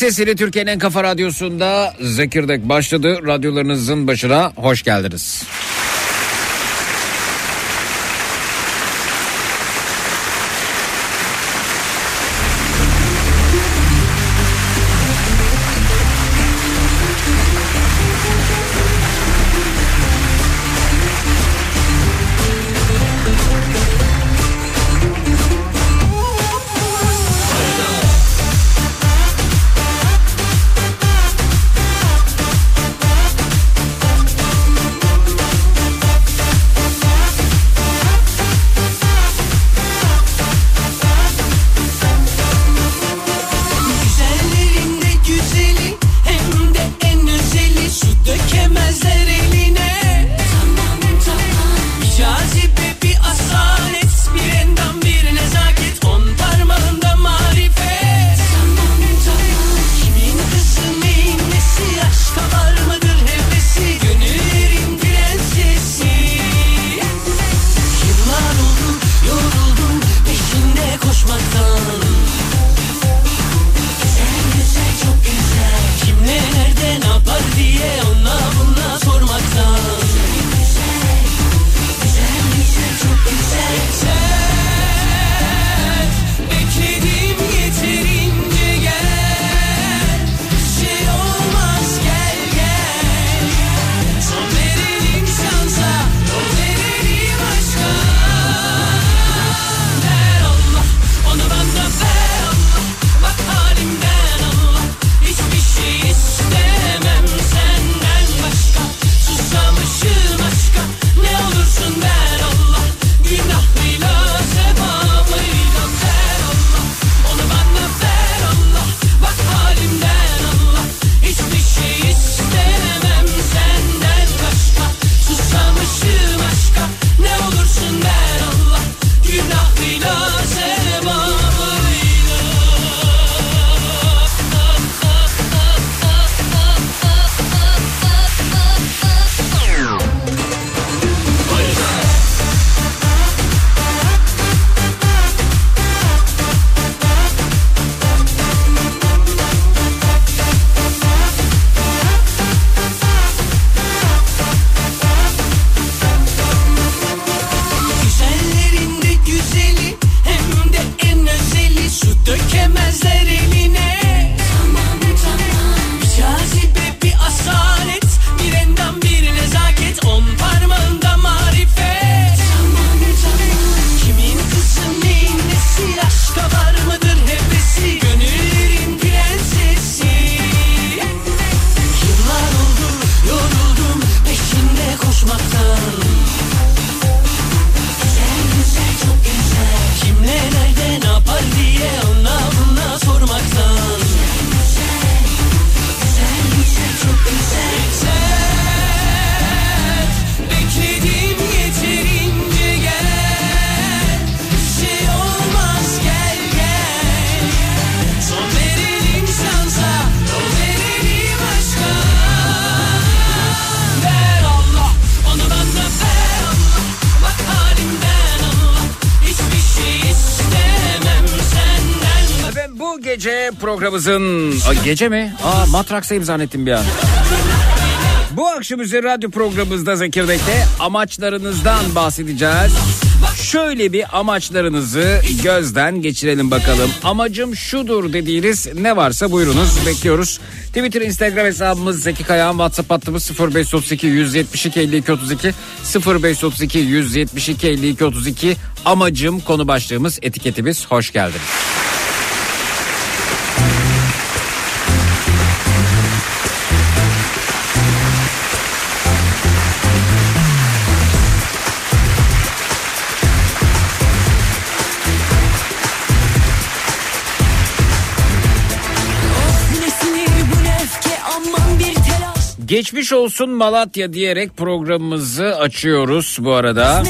Sesini Türkiye'nin en kafa radyosunda Zekirdek başladı. Radyolarınızın başına hoş geldiniz. Programımızın gece mi? Aa Matraks'ayım zannettim bir an. Bu akşam üzeri radyo programımızda Zekirdek'te amaçlarınızdan bahsedeceğiz. Şöyle bir amaçlarınızı gözden geçirelim bakalım. Amacım şudur dediğiniz ne varsa buyurunuz bekliyoruz. Twitter, Instagram hesabımız Zeki Kayağan, WhatsApp hattımız 0532 172 52 32 0532 172 52 32 amacım konu başlığımız etiketimiz hoş geldiniz. Geçmiş olsun Malatya diyerek programımızı açıyoruz bu arada.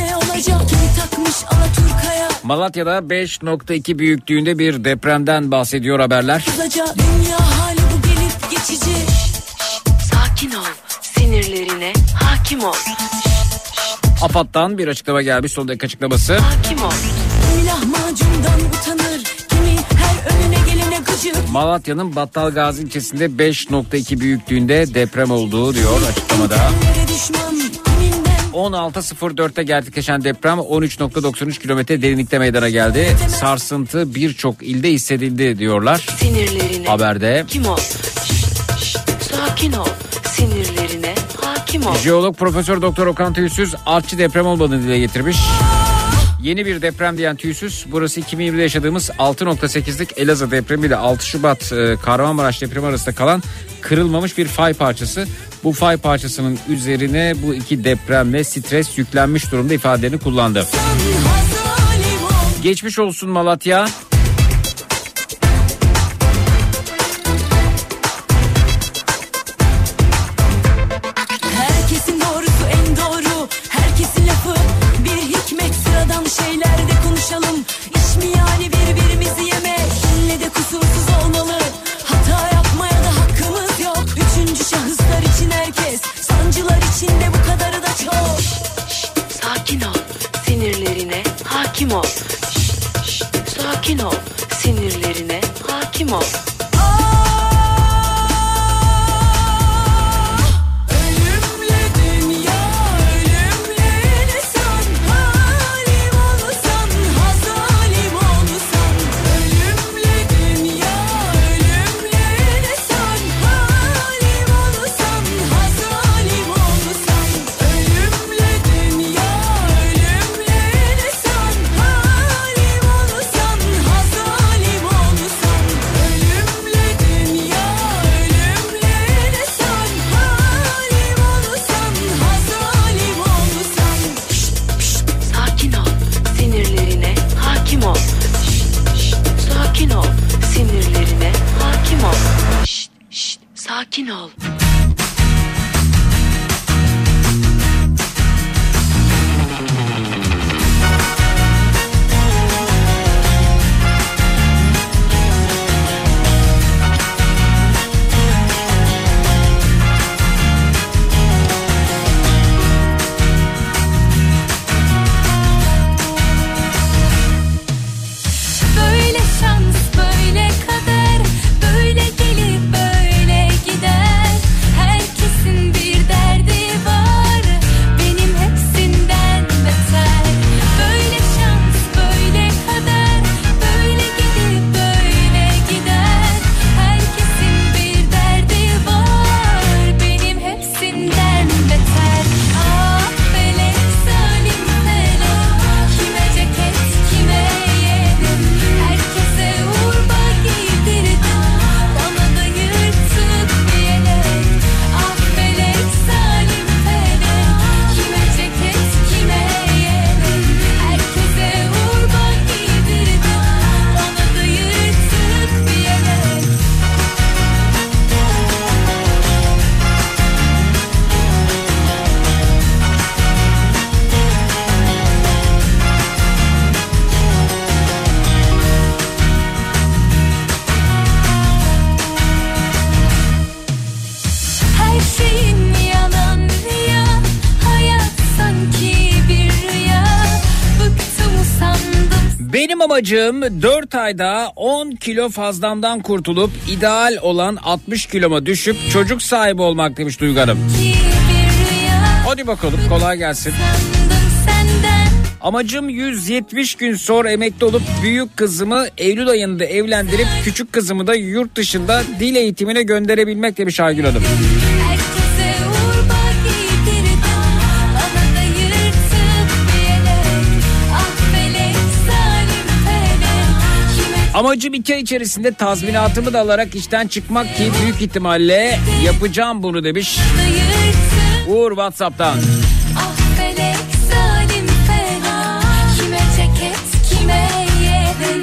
Malatya'da 5.2 büyüklüğünde bir depremden bahsediyor haberler. Sakin ol, sinirlerine hakim ol. AFAD'dan bir açıklama gelmiş son dakika açıklaması. Hakim ol. Lahmacundan utanır, kimi her önüne Malatya'nın Battalgazi ilçesinde 5.2 büyüklüğünde deprem olduğu diyor açıklamada. 16.04'te gerçekleşen deprem 13.93 kilometre derinlikte meydana geldi. Sarsıntı birçok ilde hissedildi diyorlar. Sinirlerine Haberde. Kim ol? Şşt, şşt, sakin ol. Sinirlerine hakim ol. Jeolog Profesör Doktor Okan Tüysüz artçı deprem olmadığını dile getirmiş. Yeni bir deprem diyen Tüysüz burası 2020'de yaşadığımız 6.8'lik Elazığ depremi ile 6 Şubat e, Kahramanmaraş depremi arasında kalan kırılmamış bir fay parçası. Bu fay parçasının üzerine bu iki depremle stres yüklenmiş durumda ifadelerini kullandı. Geçmiş olsun Malatya. Amacım 4 ayda 10 kilo fazlamdan kurtulup ideal olan 60 kiloma düşüp çocuk sahibi olmak demiş Duygu Hanım. Hadi bakalım kolay gelsin. Amacım 170 gün sonra emekli olup büyük kızımı Eylül ayında evlendirip küçük kızımı da yurt dışında dil eğitimine gönderebilmek demiş Aygül Hanım. Amacım iki ay içerisinde tazminatımı da alarak işten çıkmak ki büyük ihtimalle yapacağım bunu demiş Uğur Whatsapp'tan. Ah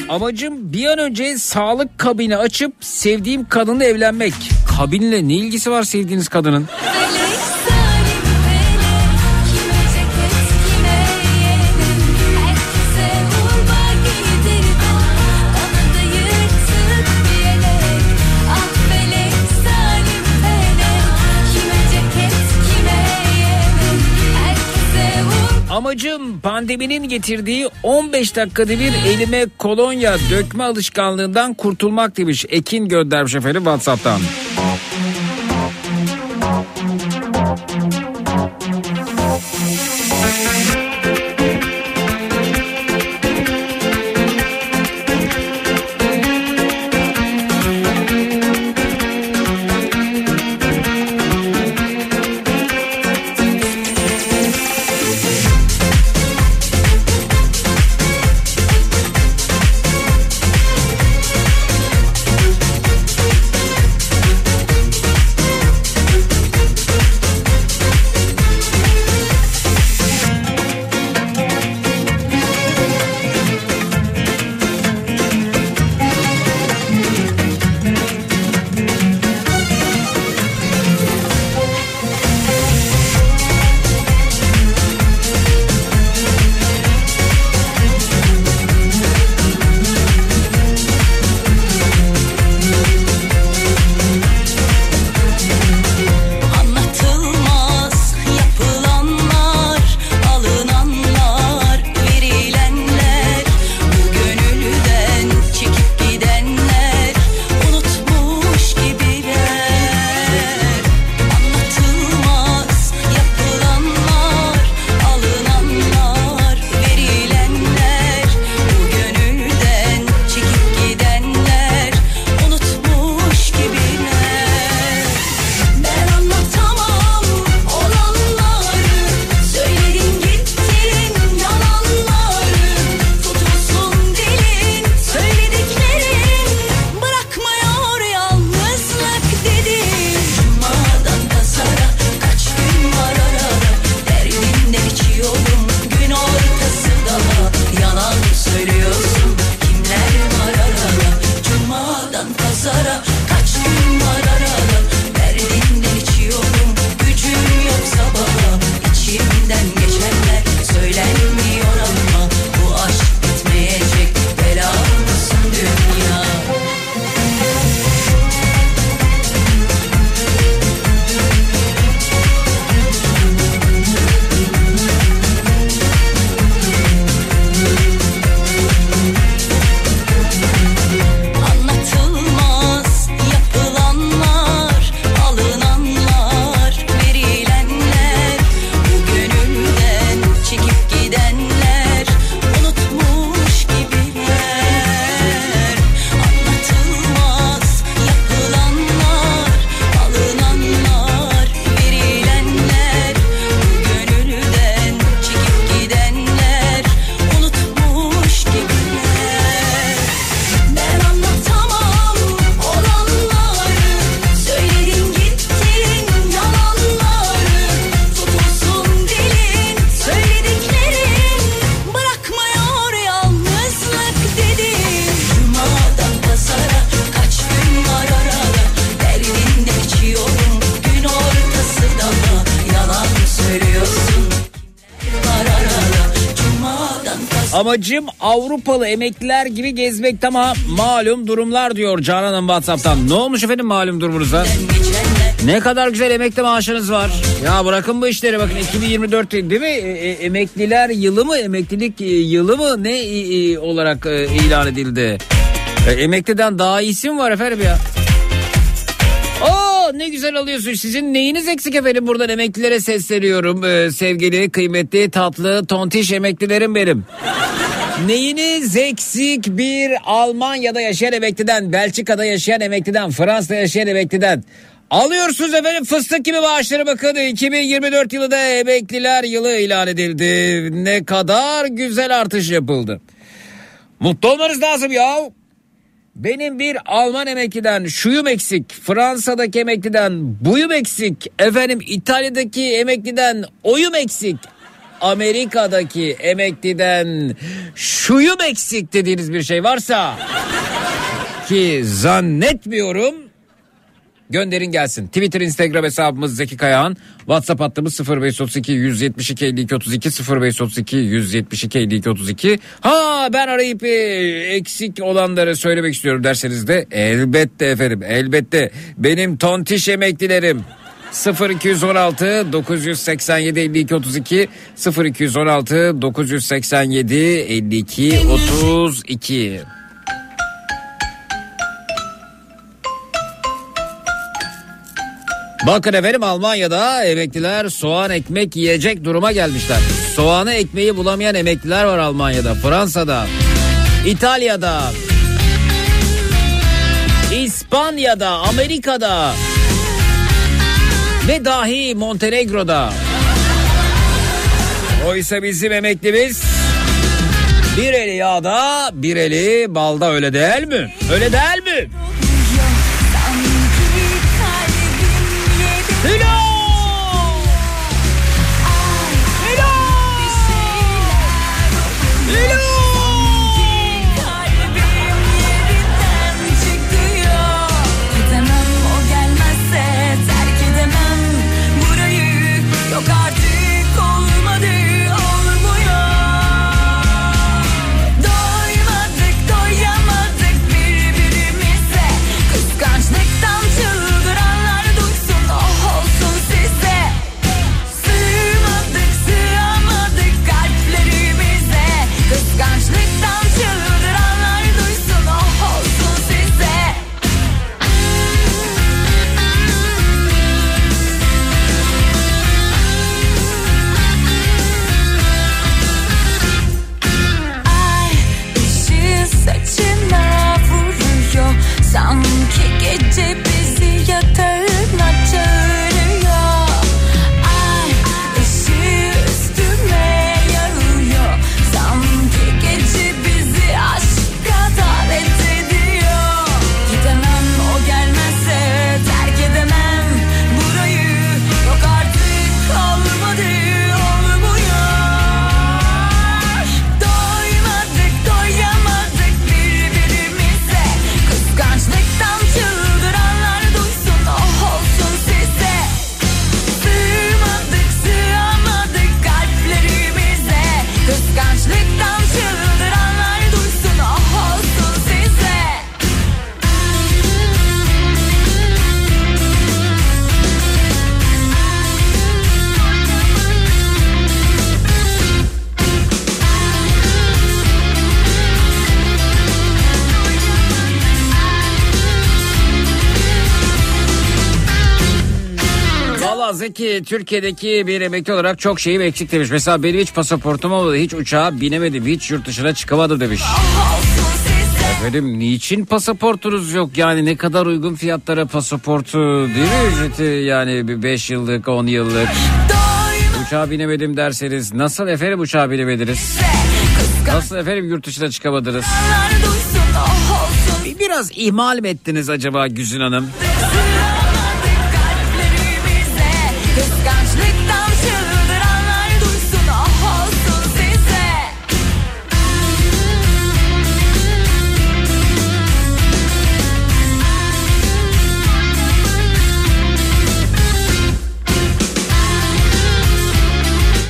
Amacım bir an önce sağlık kabini açıp sevdiğim kadınla evlenmek. Kabinle ne ilgisi var sevdiğiniz kadının? Amacım pandeminin getirdiği 15 dakikada bir elime kolonya dökme alışkanlığından kurtulmak demiş. Ekin göndermiş efendim Whatsapp'tan. Amacım Avrupalı emekliler gibi gezmek ama malum durumlar diyor Canan Hanım Whatsapp'tan. Ne olmuş efendim malum durumunuza? Ne kadar güzel emekli maaşınız var. Ya bırakın bu işleri bakın 2024 değil mi? E, e, emekliler yılı mı? Emeklilik e, yılı mı? Ne e, e, olarak e, ilan edildi? E, emekliden daha iyisi mi var efendim ya? Ne güzel alıyorsun. Sizin neyiniz eksik efendim? Buradan emeklilere sesleniyorum. Ee, sevgili, kıymetli, tatlı, tontiş emeklilerim benim. Neyiniz eksik bir Almanya'da yaşayan emekliden, Belçika'da yaşayan emekliden, Fransa'da yaşayan emekliden. Alıyorsunuz efendim fıstık gibi maaşları bakın 2024 yılında emekliler yılı ilan edildi. Ne kadar güzel artış yapıldı. Mutlu olmanız lazım ya. Benim bir Alman emekliden şuyum eksik, Fransa'daki emekliden buyum eksik, efendim İtalya'daki emekliden oyum eksik, Amerika'daki emekliden şuyum eksik dediğiniz bir şey varsa ki zannetmiyorum gönderin gelsin. Twitter, Instagram hesabımız Zeki Kayağan. WhatsApp hattımız 0532 172 52 32 0532 172 52 32. Ha ben arayıp e, eksik olanları söylemek istiyorum derseniz de elbette efendim elbette benim tontiş emeklilerim. 0216 987 52 32 0216 987 52 32 Bakın efendim Almanya'da emekliler soğan ekmek yiyecek duruma gelmişler. Soğanı ekmeği bulamayan emekliler var Almanya'da, Fransa'da, İtalya'da, İspanya'da, Amerika'da ve dahi Montenegro'da. Oysa bizim emeklimiz bir eli yağda bir eli balda öyle değil mi? Öyle değil mi? Go! Türkiye'deki bir emekli olarak çok şeyim eksik demiş. Mesela benim hiç pasaportum olmadı. Hiç uçağa binemedim. Hiç yurt dışına çıkamadım demiş. Efendim niçin pasaportunuz yok? Yani ne kadar uygun fiyatlara pasaportu değil mi ücreti? Yani 5 yıllık 10 yıllık. Uçağa binemedim derseniz nasıl efendim uçağa binemediniz? Nasıl efendim yurt dışına çıkamadınız? oh olsun Biraz ihmal mi ettiniz acaba Güzin Hanım?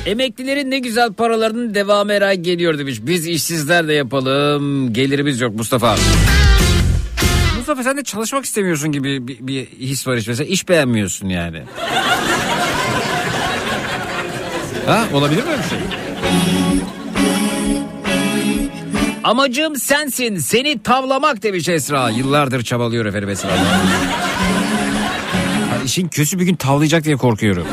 Emeklilerin ne güzel paralarının devamı her ay geliyor demiş. Biz işsizler de yapalım. Gelirimiz yok Mustafa. Mustafa sen de çalışmak istemiyorsun gibi bir, bir his var işte. Mesela iş beğenmiyorsun yani. ha olabilir mi öyle şey? Amacım sensin. Seni tavlamak demiş Esra. Yıllardır çabalıyor efendim Esra. İşin kötü bir gün tavlayacak diye korkuyorum.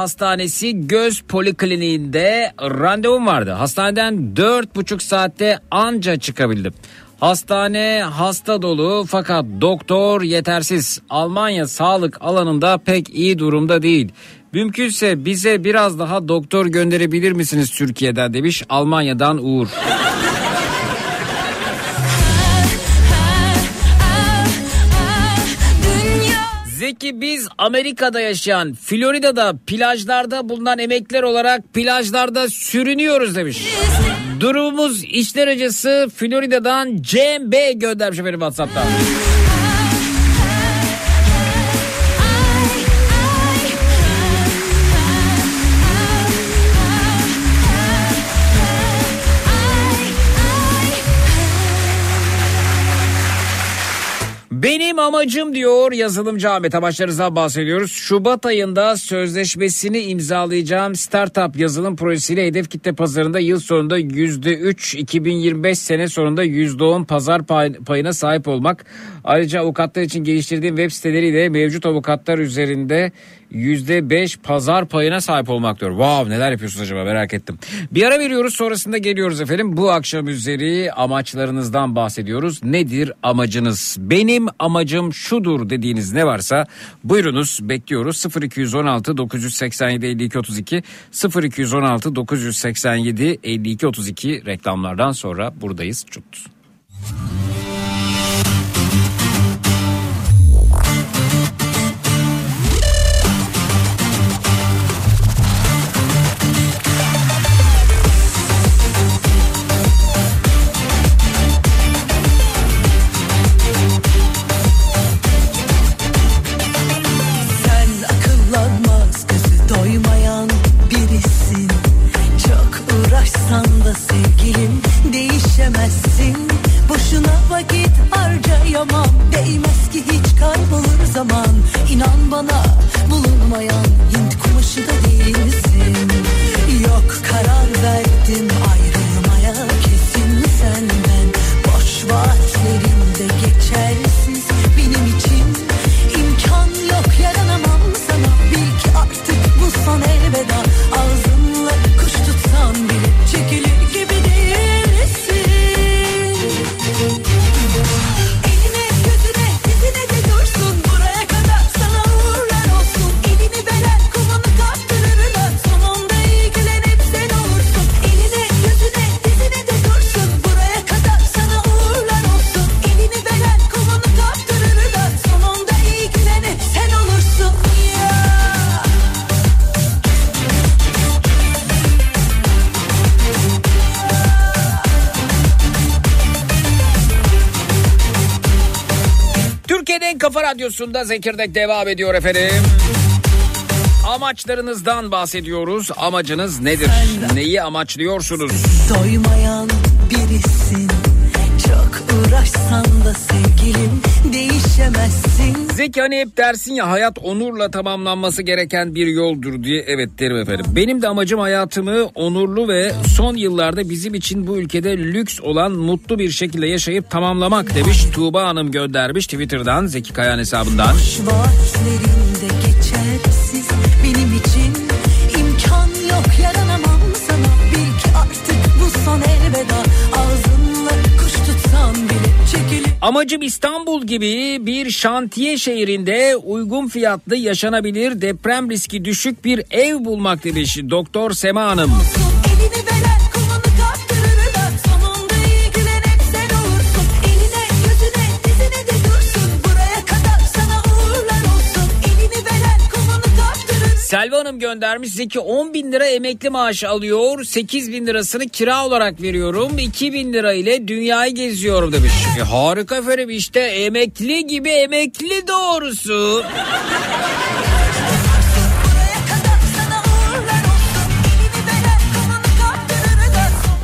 Hastanesi göz polikliniğinde randevum vardı. Hastaneden dört buçuk saatte anca çıkabildim. Hastane hasta dolu fakat doktor yetersiz. Almanya sağlık alanında pek iyi durumda değil. Mümkünse bize biraz daha doktor gönderebilir misiniz Türkiye'den demiş Almanya'dan Uğur. Zeki biz Amerika'da yaşayan Florida'da plajlarda bulunan emekliler olarak plajlarda sürünüyoruz demiş. Durumumuz içler acısı Florida'dan Cem Bey göndermiş efendim Whatsapp'tan. Amacım diyor yazılımcı Ahmet amaçlarınızdan bahsediyoruz. Şubat ayında sözleşmesini imzalayacağım startup yazılım projesiyle hedef kitle pazarında yıl sonunda %3 2025 sene sonunda %10 pazar pay- payına sahip olmak. Ayrıca avukatlar için geliştirdiğim web siteleriyle mevcut avukatlar üzerinde %5 pazar payına sahip olmak diyor. Wow neler yapıyorsunuz acaba merak ettim. Bir ara veriyoruz sonrasında geliyoruz efendim. Bu akşam üzeri amaçlarınızdan bahsediyoruz. Nedir amacınız? Benim amacım şudur dediğiniz ne varsa buyurunuz bekliyoruz. 0216 987 52 32 0216 987 52 32 reklamlardan sonra buradayız. Çut. Değişemezsin Boşuna vakit harcayamam. Değmez ki hiç kaybolur zaman. İnan bana bulunmayan Hint kumaşı da değilsin. Yok karar verdim ayrılmaya kesin senden? Boş vaatlerinde kafa radyosunda Zekirdek devam ediyor efendim. Amaçlarınızdan bahsediyoruz. Amacınız nedir? Neyi amaçlıyorsunuz? doymayan birisin uğraşsan da sevgilim değişemezsin Zeki hani hep dersin ya hayat onurla tamamlanması gereken bir yoldur diye evet derim efendim. Benim de amacım hayatımı onurlu ve son yıllarda bizim için bu ülkede lüks olan mutlu bir şekilde yaşayıp tamamlamak demiş Tuğba Hanım göndermiş Twitter'dan Zeki Kayan hesabından. Boş vaatlerinde Amacım İstanbul gibi bir şantiye şehrinde uygun fiyatlı yaşanabilir deprem riski düşük bir ev bulmak demiş Doktor Sema Hanım. Elini Selvi Hanım göndermiş. Zeki 10 bin lira emekli maaşı alıyor. 8 bin lirasını kira olarak veriyorum. 2 bin lira ile dünyayı geziyorum demiş. E, harika efendim işte emekli gibi emekli doğrusu.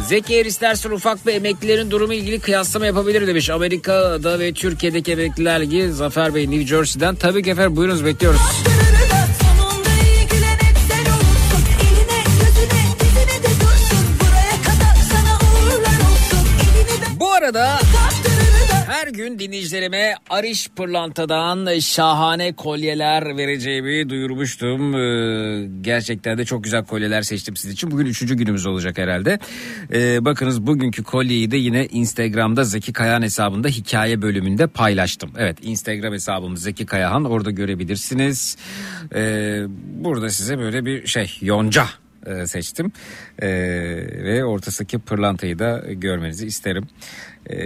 Zeki eğer istersen ufak bir emeklilerin durumu ilgili kıyaslama yapabilir demiş. Amerika'da ve Türkiye'deki emekliler ilgili Zafer Bey New Jersey'den. Tabii ki efendim buyurunuz bekliyoruz. Arada her gün dinleyicilerime Ariş Pırlanta'dan şahane kolyeler vereceğimi duyurmuştum. Ee, gerçekten de çok güzel kolyeler seçtim sizin için. Bugün üçüncü günümüz olacak herhalde. Ee, bakınız bugünkü kolyeyi de yine Instagram'da Zeki Kayahan hesabında hikaye bölümünde paylaştım. Evet Instagram hesabımız Zeki Kayahan orada görebilirsiniz. Ee, burada size böyle bir şey yonca e, seçtim E, ve ortasındaki pırlantayı da görmenizi isterim. E,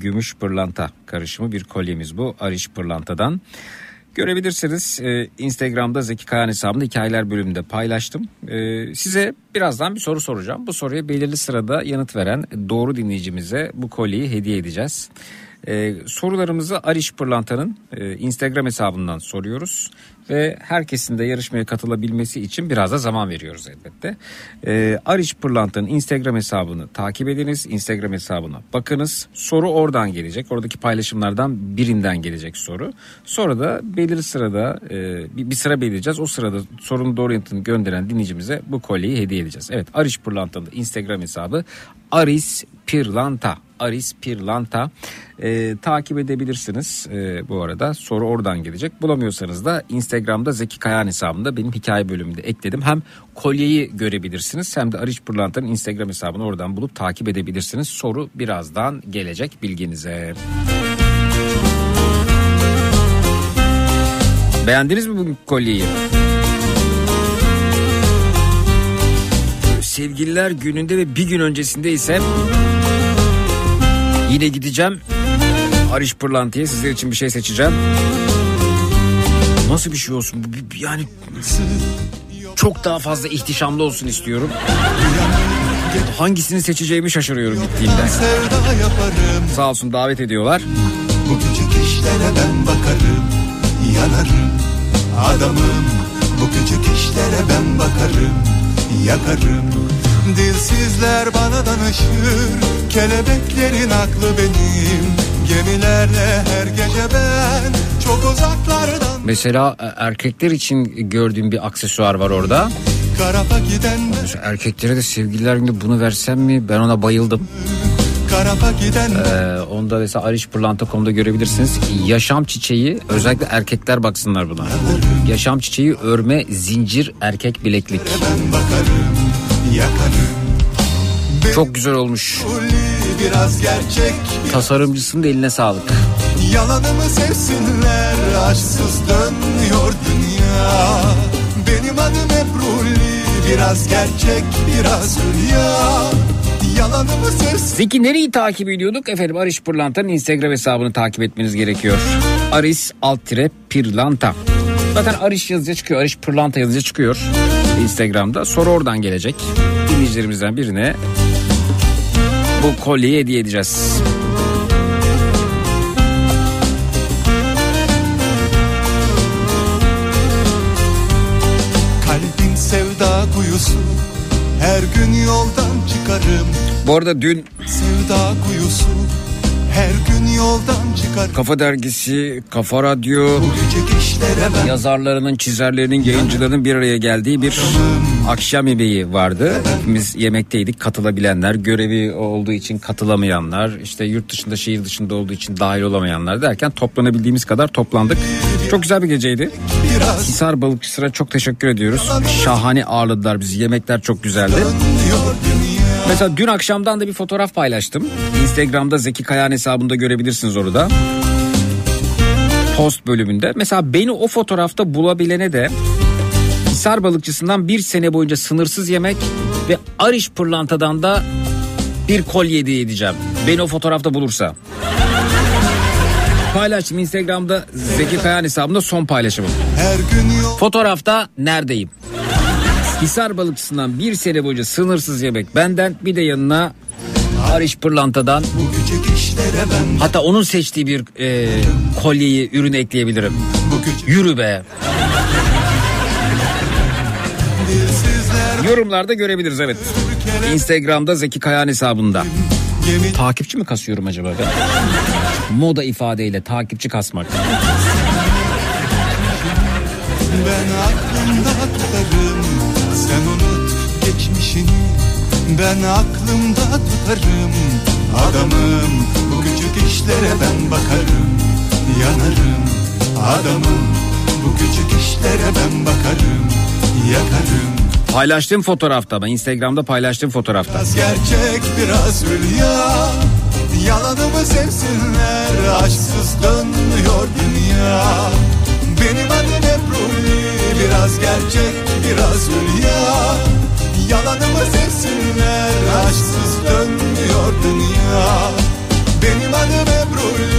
gümüş pırlanta karışımı bir kolyemiz bu Ariş pırlantadan. Görebilirsiniz e, Instagram'da Zeki Kayan hesabında hikayeler bölümünde paylaştım. E, size birazdan bir soru soracağım. Bu soruya belirli sırada yanıt veren doğru dinleyicimize bu kolyeyi hediye edeceğiz. Ee, sorularımızı Ariş Pırlanta'nın e, Instagram hesabından soruyoruz ve herkesin de yarışmaya katılabilmesi için biraz da zaman veriyoruz elbette. Ee, Ariş Pırlanta'nın Instagram hesabını takip ediniz, Instagram hesabına bakınız. Soru oradan gelecek, oradaki paylaşımlardan birinden gelecek soru. Sonra da belirli sırada e, bir, bir sıra belirleyeceğiz. O sırada sorunun doğru yanıtını gönderen dinleyicimize bu kolyeyi hediye edeceğiz. Evet Ariş Pırlanta'nın Instagram hesabı Aris Pirlanta. Aris Pirlanta. E, takip edebilirsiniz e, bu arada. Soru oradan gelecek. Bulamıyorsanız da Instagram'da Zeki Kayan hesabında benim hikaye bölümünde ekledim. Hem kolyeyi görebilirsiniz hem de Aris Pırlanta'nın Instagram hesabını oradan bulup takip edebilirsiniz. Soru birazdan gelecek bilginize. Beğendiniz mi bu kolyeyi? Sevgililer gününde ve bir gün öncesinde ise yine gideceğim. Ariş Pırlantı'ya sizler için bir şey seçeceğim. Nasıl bir şey olsun? Bu Yani çok daha fazla ihtişamlı olsun istiyorum. Hangisini seçeceğimi şaşırıyorum gittiğimde. Sağ olsun davet ediyorlar. Bu küçük işlere ben bakarım Yanarım adamım Bu küçük işlere ben bakarım Yakarım Dilsizler bana danışır Kelebeklerin aklı benim Gemilerle her gece ben Çok uzaklardan Mesela e, erkekler için gördüğüm bir aksesuar var orada. Karafa giden Mesela erkeklere de sevgililer günde bunu versem mi? Ben ona bayıldım. Karafa giden Ee, onu da mesela arişpırlanta.com'da görebilirsiniz. Yaşam çiçeği özellikle erkekler baksınlar buna. Yaşam çiçeği örme zincir erkek bileklik. ben bakarım Çok güzel olmuş. Biraz gerçek Tasarımcısının da eline sağlık. Yalanımı sevsinler aşksız dönüyor dünya Benim adım Ebruli biraz gerçek biraz rüya Yalanımı sevsin Zeki nereyi takip ediyorduk? Efendim Ariş Pırlanta'nın Instagram hesabını takip etmeniz gerekiyor. Aris alt tire Pirlanta. Zaten Ariş yazıca çıkıyor. Ariş Pırlanta yazıca çıkıyor. Instagram'da. Soru oradan gelecek. Dinleyicilerimizden birine bu kolyeyi hediye edeceğiz. Kalbim sevda kuyusu her gün yoldan çıkarım Bu arada dün Sevda kuyusu her gün yoldan çıkarım Kafa Dergisi, Kafa Radyo, yazarlarının, çizerlerinin, yayıncıların bir araya geldiği bir akşam yemeği vardı. Hepimiz yemekteydik. Katılabilenler, görevi olduğu için katılamayanlar, işte yurt dışında, şehir dışında olduğu için dahil olamayanlar derken toplanabildiğimiz kadar toplandık. Çok güzel bir geceydi. Hisar Balıkçısı'na çok teşekkür ediyoruz. Şahane ağırladılar bizi. Yemekler çok güzeldi. Mesela dün akşamdan da bir fotoğraf paylaştım. Instagram'da Zeki Kayan hesabında görebilirsiniz orada. Post bölümünde. Mesela beni o fotoğrafta bulabilene de Hisar balıkçısından bir sene boyunca sınırsız yemek ve Ariş pırlantadan da bir kolye hediye edeceğim. Beni o fotoğrafta bulursa. Paylaştım Instagram'da Zeki Kayan hesabımda son paylaşımım. Fotoğrafta neredeyim? Hisar balıkçısından bir sene boyunca sınırsız yemek benden bir de yanına Hariç Pırlanta'dan hatta onun seçtiği bir e, kolyeyi ürünü ekleyebilirim. Yürü be. Yorumlarda görebiliriz evet. Instagram'da Zeki Kayan hesabında. Takipçi mi kasıyorum acaba ben? Moda ifadeyle takipçi kasmak. Ben aklımda Sen unut geçmişini Ben aklımda tutarım. Adamım Bu küçük işlere ben bakarım. Yanarım Adamım Bu küçük işlere ben bakarım. Yakarım. Paylaştığım fotoğrafta ben Instagram'da paylaştığım fotoğrafta. Biraz gerçek biraz rüya Yalanımı sevsinler Aşksız dönmüyor dünya. Benim adım Biraz gerçek biraz rüya Yalanımı sevsinler Aşksız dönmüyor dünya Benim adım Ebruli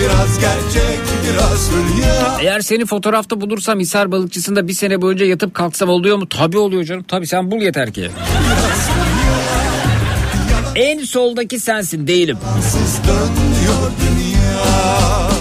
Biraz gerçek biraz rüya Eğer seni fotoğrafta bulursam Hisar balıkçısında bir sene boyunca yatıp kalksam oluyor mu? Tabii oluyor canım. Tabii sen bul yeter ki. En soldaki sensin değilim. Aşksız dönmüyor dünya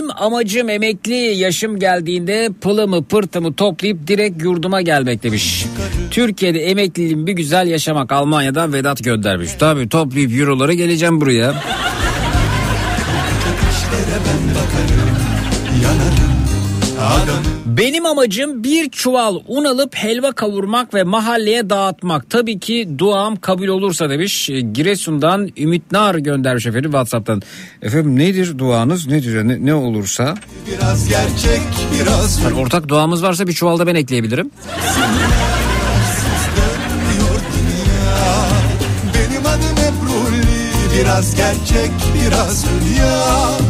Benim amacım emekli yaşım geldiğinde pılımı pırtımı toplayıp direkt yurduma gelmek demiş. Türkiye'de emekliliğin bir güzel yaşamak Almanya'dan Vedat göndermiş. Tabii toplayıp eurolara geleceğim buraya. Benim amacım bir çuval un alıp helva kavurmak ve mahalleye dağıtmak. Tabii ki duam kabul olursa demiş. E, Giresun'dan Ümit Nar göndermiş efendim Whatsapp'tan. Efendim nedir duanız nedir ne, ne olursa? Biraz gerçek biraz Yani ortak duamız varsa bir çuvalda ben ekleyebilirim. dönüyor dünya Benim adım Ebruli Biraz gerçek biraz rüya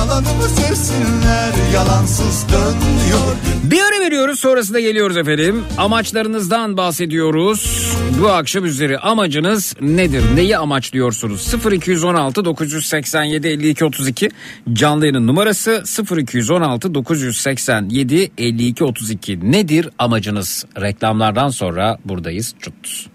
Yalanımı sevsinler Yalansız dünya Bir ara veriyoruz sonrasında geliyoruz efendim. Amaçlarınızdan bahsediyoruz. Bu akşam üzeri amacınız nedir? Neyi amaçlıyorsunuz? 0216 987 52 32 canlı yayının numarası 0216 987 52 32 nedir amacınız? Reklamlardan sonra buradayız. Çut.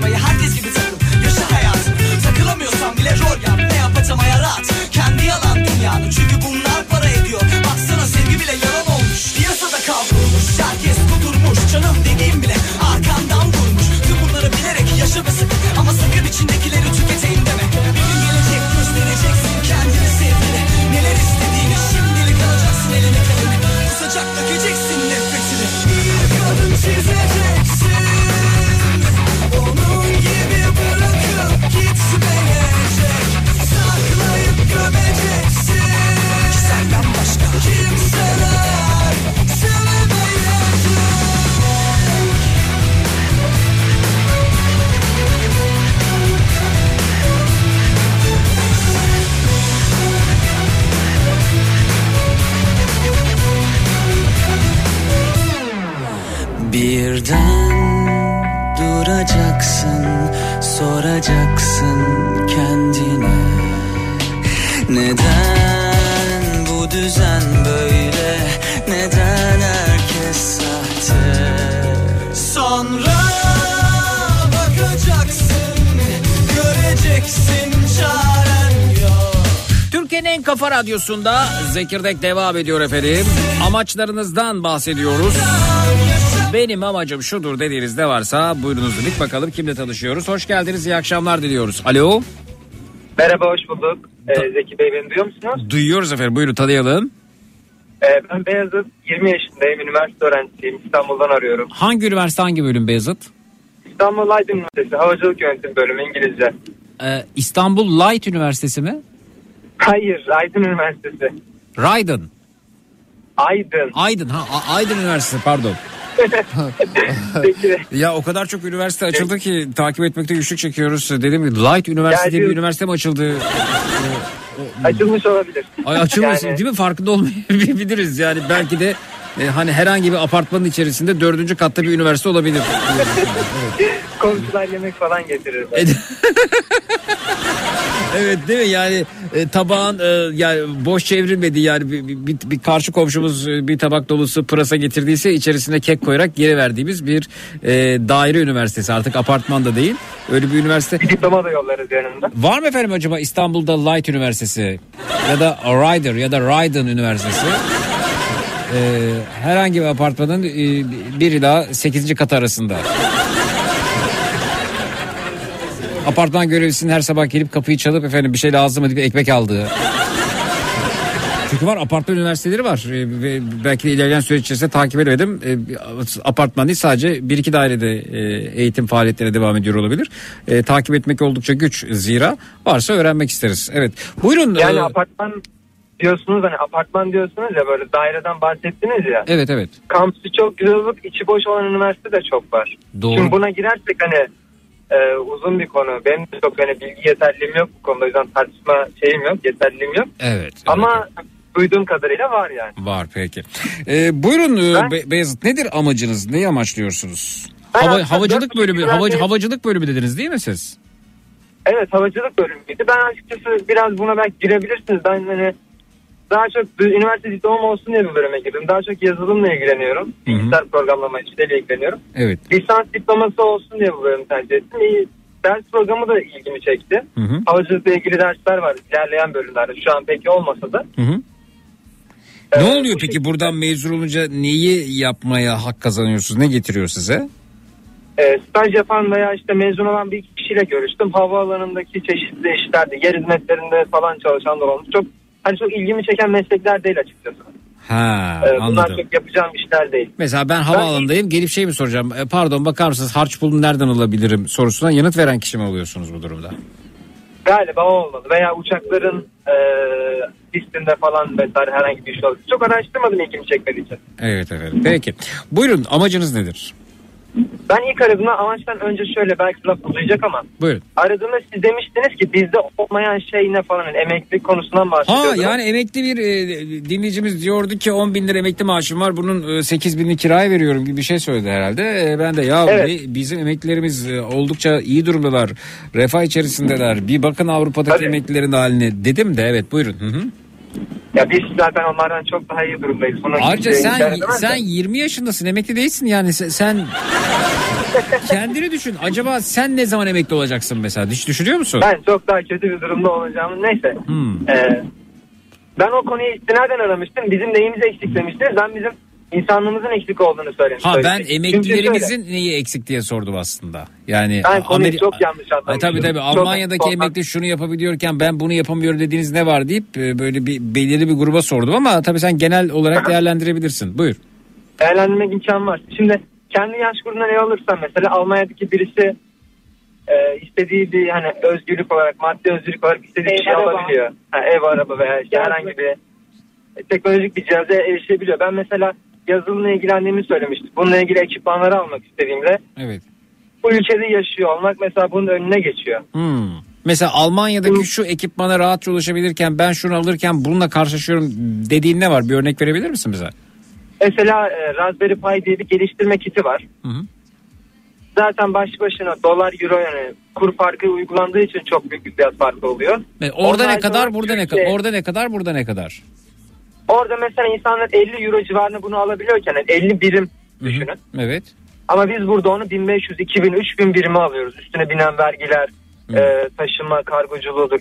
Maar je. Kafa radyosunda Zekirdek devam ediyor efendim. Amaçlarınızdan bahsediyoruz. Benim amacım şudur dediğiniz ne varsa buyurunuz dedik. Bakalım kimle tanışıyoruz. Hoş geldiniz. iyi akşamlar diliyoruz. Alo. Merhaba hoş bulduk. Ee, Zeki Bey beni duyuyor musunuz? Duyuyoruz efendim. Buyurun tanıyalım. Ee, ben Beyazıt 20 yaşındayım. Üniversite öğrencisiyim. İstanbul'dan arıyorum. Hangi üniversite hangi bölüm Beyazıt? İstanbul Aydın Üniversitesi Havacılık Yönetimi Bölümü İngilizce. Ee, İstanbul Light Üniversitesi mi? Hayır Aydın Üniversitesi. Raydın. Aydın. Aydın ha A- Aydın Üniversitesi pardon. Ya o kadar çok üniversite açıldı ki takip etmekte güçlük çekiyoruz. Dedim ki Light Üniversite diye bir üniversite mi açıldı? Açılmış olabilir. Ay açılmış Yani- değil mi? Farkında olmayabiliriz yani belki de e, hani herhangi bir apartmanın içerisinde dördüncü katta bir üniversite olabilir. Komşular yemek falan getirir. evet değil mi yani e, tabağın e, yani boş çevrilmedi yani bir, bir, bir- karşı komşumuz e, bir tabak dolusu pırasa getirdiyse içerisine kek koyarak geri verdiğimiz bir e, daire üniversitesi artık apartmanda değil öyle bir üniversite. Bir diploma da yollarız yanında. Var mı efendim acaba İstanbul'da Light Üniversitesi ya da Ryder ya da Ryden Üniversitesi? Ee, herhangi bir apartmanın 1 ila 8. kat arasında. Apartman görevlisinin her sabah gelip kapıyı çalıp efendim bir şey lazım mı diye ekmek aldığı. Çünkü var apartman üniversiteleri var Ee, ve belki ilerleyen süreç içerisinde takip edemedim. Ee, apartman değil sadece bir iki dairede e, eğitim faaliyetlerine devam ediyor olabilir. Ee, takip etmek oldukça güç zira varsa öğrenmek isteriz. Evet buyurun. Yani Ee, apartman diyorsunuz hani apartman diyorsunuz ya böyle daireden bahsettiniz ya. Evet evet Kampüsü çok güzel olup içi boş olan üniversite de çok var. Doğru. Şimdi buna girersek hani e, uzun bir konu. Benim de çok hani bilgi yeterliliğim yok bu konuda. O yüzden tartışma şeyim yok, yeterliliğim yok. evet. evet. Ama duyduğum kadarıyla var yani. Var peki. Ee, buyurun e, Ben- Be- Beyazıt nedir amacınız? Neyi amaçlıyorsunuz? Hava, havacılık bölümü, havacı, havacılık bölümü dediniz değil mi siz? Evet havacılık bölümüydü. Ben açıkçası biraz buna belki girebilirsiniz. Ben hani daha çok üniversite diplomam olsun diye bir bölüme girdim. Daha çok yazılımla ilgileniyorum. Bilgisayar programlama işleriyle ilgileniyorum. Evet. Lisans diploması olsun diye bu bölümü tercih ettim. İyi, ders programı da ilgimi çekti. Hı hı. Havacılıkla ilgili dersler var ilerleyen bölümlerde. Şu an peki olmasa da. Hı hı. Ee, Ne oluyor bu peki şekilde, buradan mezun olunca neyi yapmaya hak kazanıyorsunuz? Ne getiriyor size? E, staj yapan veya işte mezun olan bir kişiyle görüştüm. Havaalanındaki çeşitli işlerde, yer hizmetlerinde falan çalışanlar olmuş. Çok hani çok ilgimi çeken meslekler değil açıkçası. Ha Ee, bunlar anladım. çok yapacağım işler değil. Mesela ben havaalanındayım gelip şey mi soracağım? E, pardon bakar mısınız harç pulunu nereden alabilirim sorusuna yanıt veren kişi mi oluyorsunuz bu durumda? Galiba o olmalı. Veya uçakların e, pistinde falan vesaire herhangi bir iş olabilir. Çok araştırmadım ilgimi çekmediği için. Evet efendim. Peki. Buyurun amacınız nedir? Ben ilk aradığımda amaçtan önce şöyle belki laf uzayacak ama Buyurun. aradığımda siz demiştiniz ki bizde olmayan şey ne falan yani emeklilik konusundan Ha bahsediyordunuz. yani emekli bir e, dinleyicimiz diyordu ki 10 bin lira emekli maaşım var bunun e, 8 binini kiraya veriyorum gibi bir şey söyledi herhalde. E, ben de ya Evet. be- bizim emeklilerimiz e, oldukça iyi durumdalar. Refah içerisindeler. Bir bakın Avrupa'daki Tabii. emeklilerin haline dedim de evet buyurun. Hı hı. Ya biz zaten onlardan çok daha iyi durumdayız. Bunu Ayrıca sen sen 20 yaşındasın emekli değilsin yani sen, sen kendini düşün. Acaba sen ne zaman emekli olacaksın mesela? Hiç düşünüyor musun? Ben çok daha kötü bir durumda olacağım. Neyse. Hmm. Ee, ben o konuyu istinaden aramıştım. Bizim neyimiz eksik demiştiniz. Ben bizim insanlığımızın eksik olduğunu söylemiştim. Ha ben emeklilerimizin neyi eksik diye sordum aslında. Yani Ben konuyu Ameri- çok yanlış Ay, anlamışım. tabii tabii Çok- Almanya'daki çok- emekli şunu yapabiliyorken ben bunu yapamıyorum dediğiniz ne var deyip e, böyle bir belirli bir gruba sordum ama tabii sen genel olarak değerlendirebilirsin. Buyur. değerlendirmek imkanı var. Şimdi kendi yaş grubundan ne alırsam mesela Almanya'daki birisi e, istediği bir hani özgürlük olarak maddi özgürlük olarak istediği bir şey alabiliyor. Ha, ev araba veya işte herhangi bir e, teknolojik bir cihaza erişebiliyor. Ben mesela yazılımla ilgilendiğimi söylemiştim. Bununla ilgili ekipmanları almak istediğimde Evet. bu ülkede yaşıyor olmak mesela bunun önüne geçiyor. Hmm. Mesela Almanya'daki şu ekipmana rahatça ulaşabilirken ben şunu alırken bununla karşılaşıyorum dediğin ne var? Bir örnek verebilir misin bize? Mesela e, Raspberry Pi diye bir geliştirme kiti var. Hı hı. zaten baş başına dolar euro yani kur farkı uygulandığı için çok büyük bir fiyat farkı oluyor. E, orada Onun ne kadar, burada ne Türkiye- kadar? Orada ne kadar, burada ne kadar? Orada mesela insanlar 50 euro civarında bunu alabiliyorken yani 50 birim düşünün. Evet. Ama biz burada onu 1500, 2000, 3000 birime alıyoruz. Üstüne binen vergiler, e, taşıma, kargoculuğudur,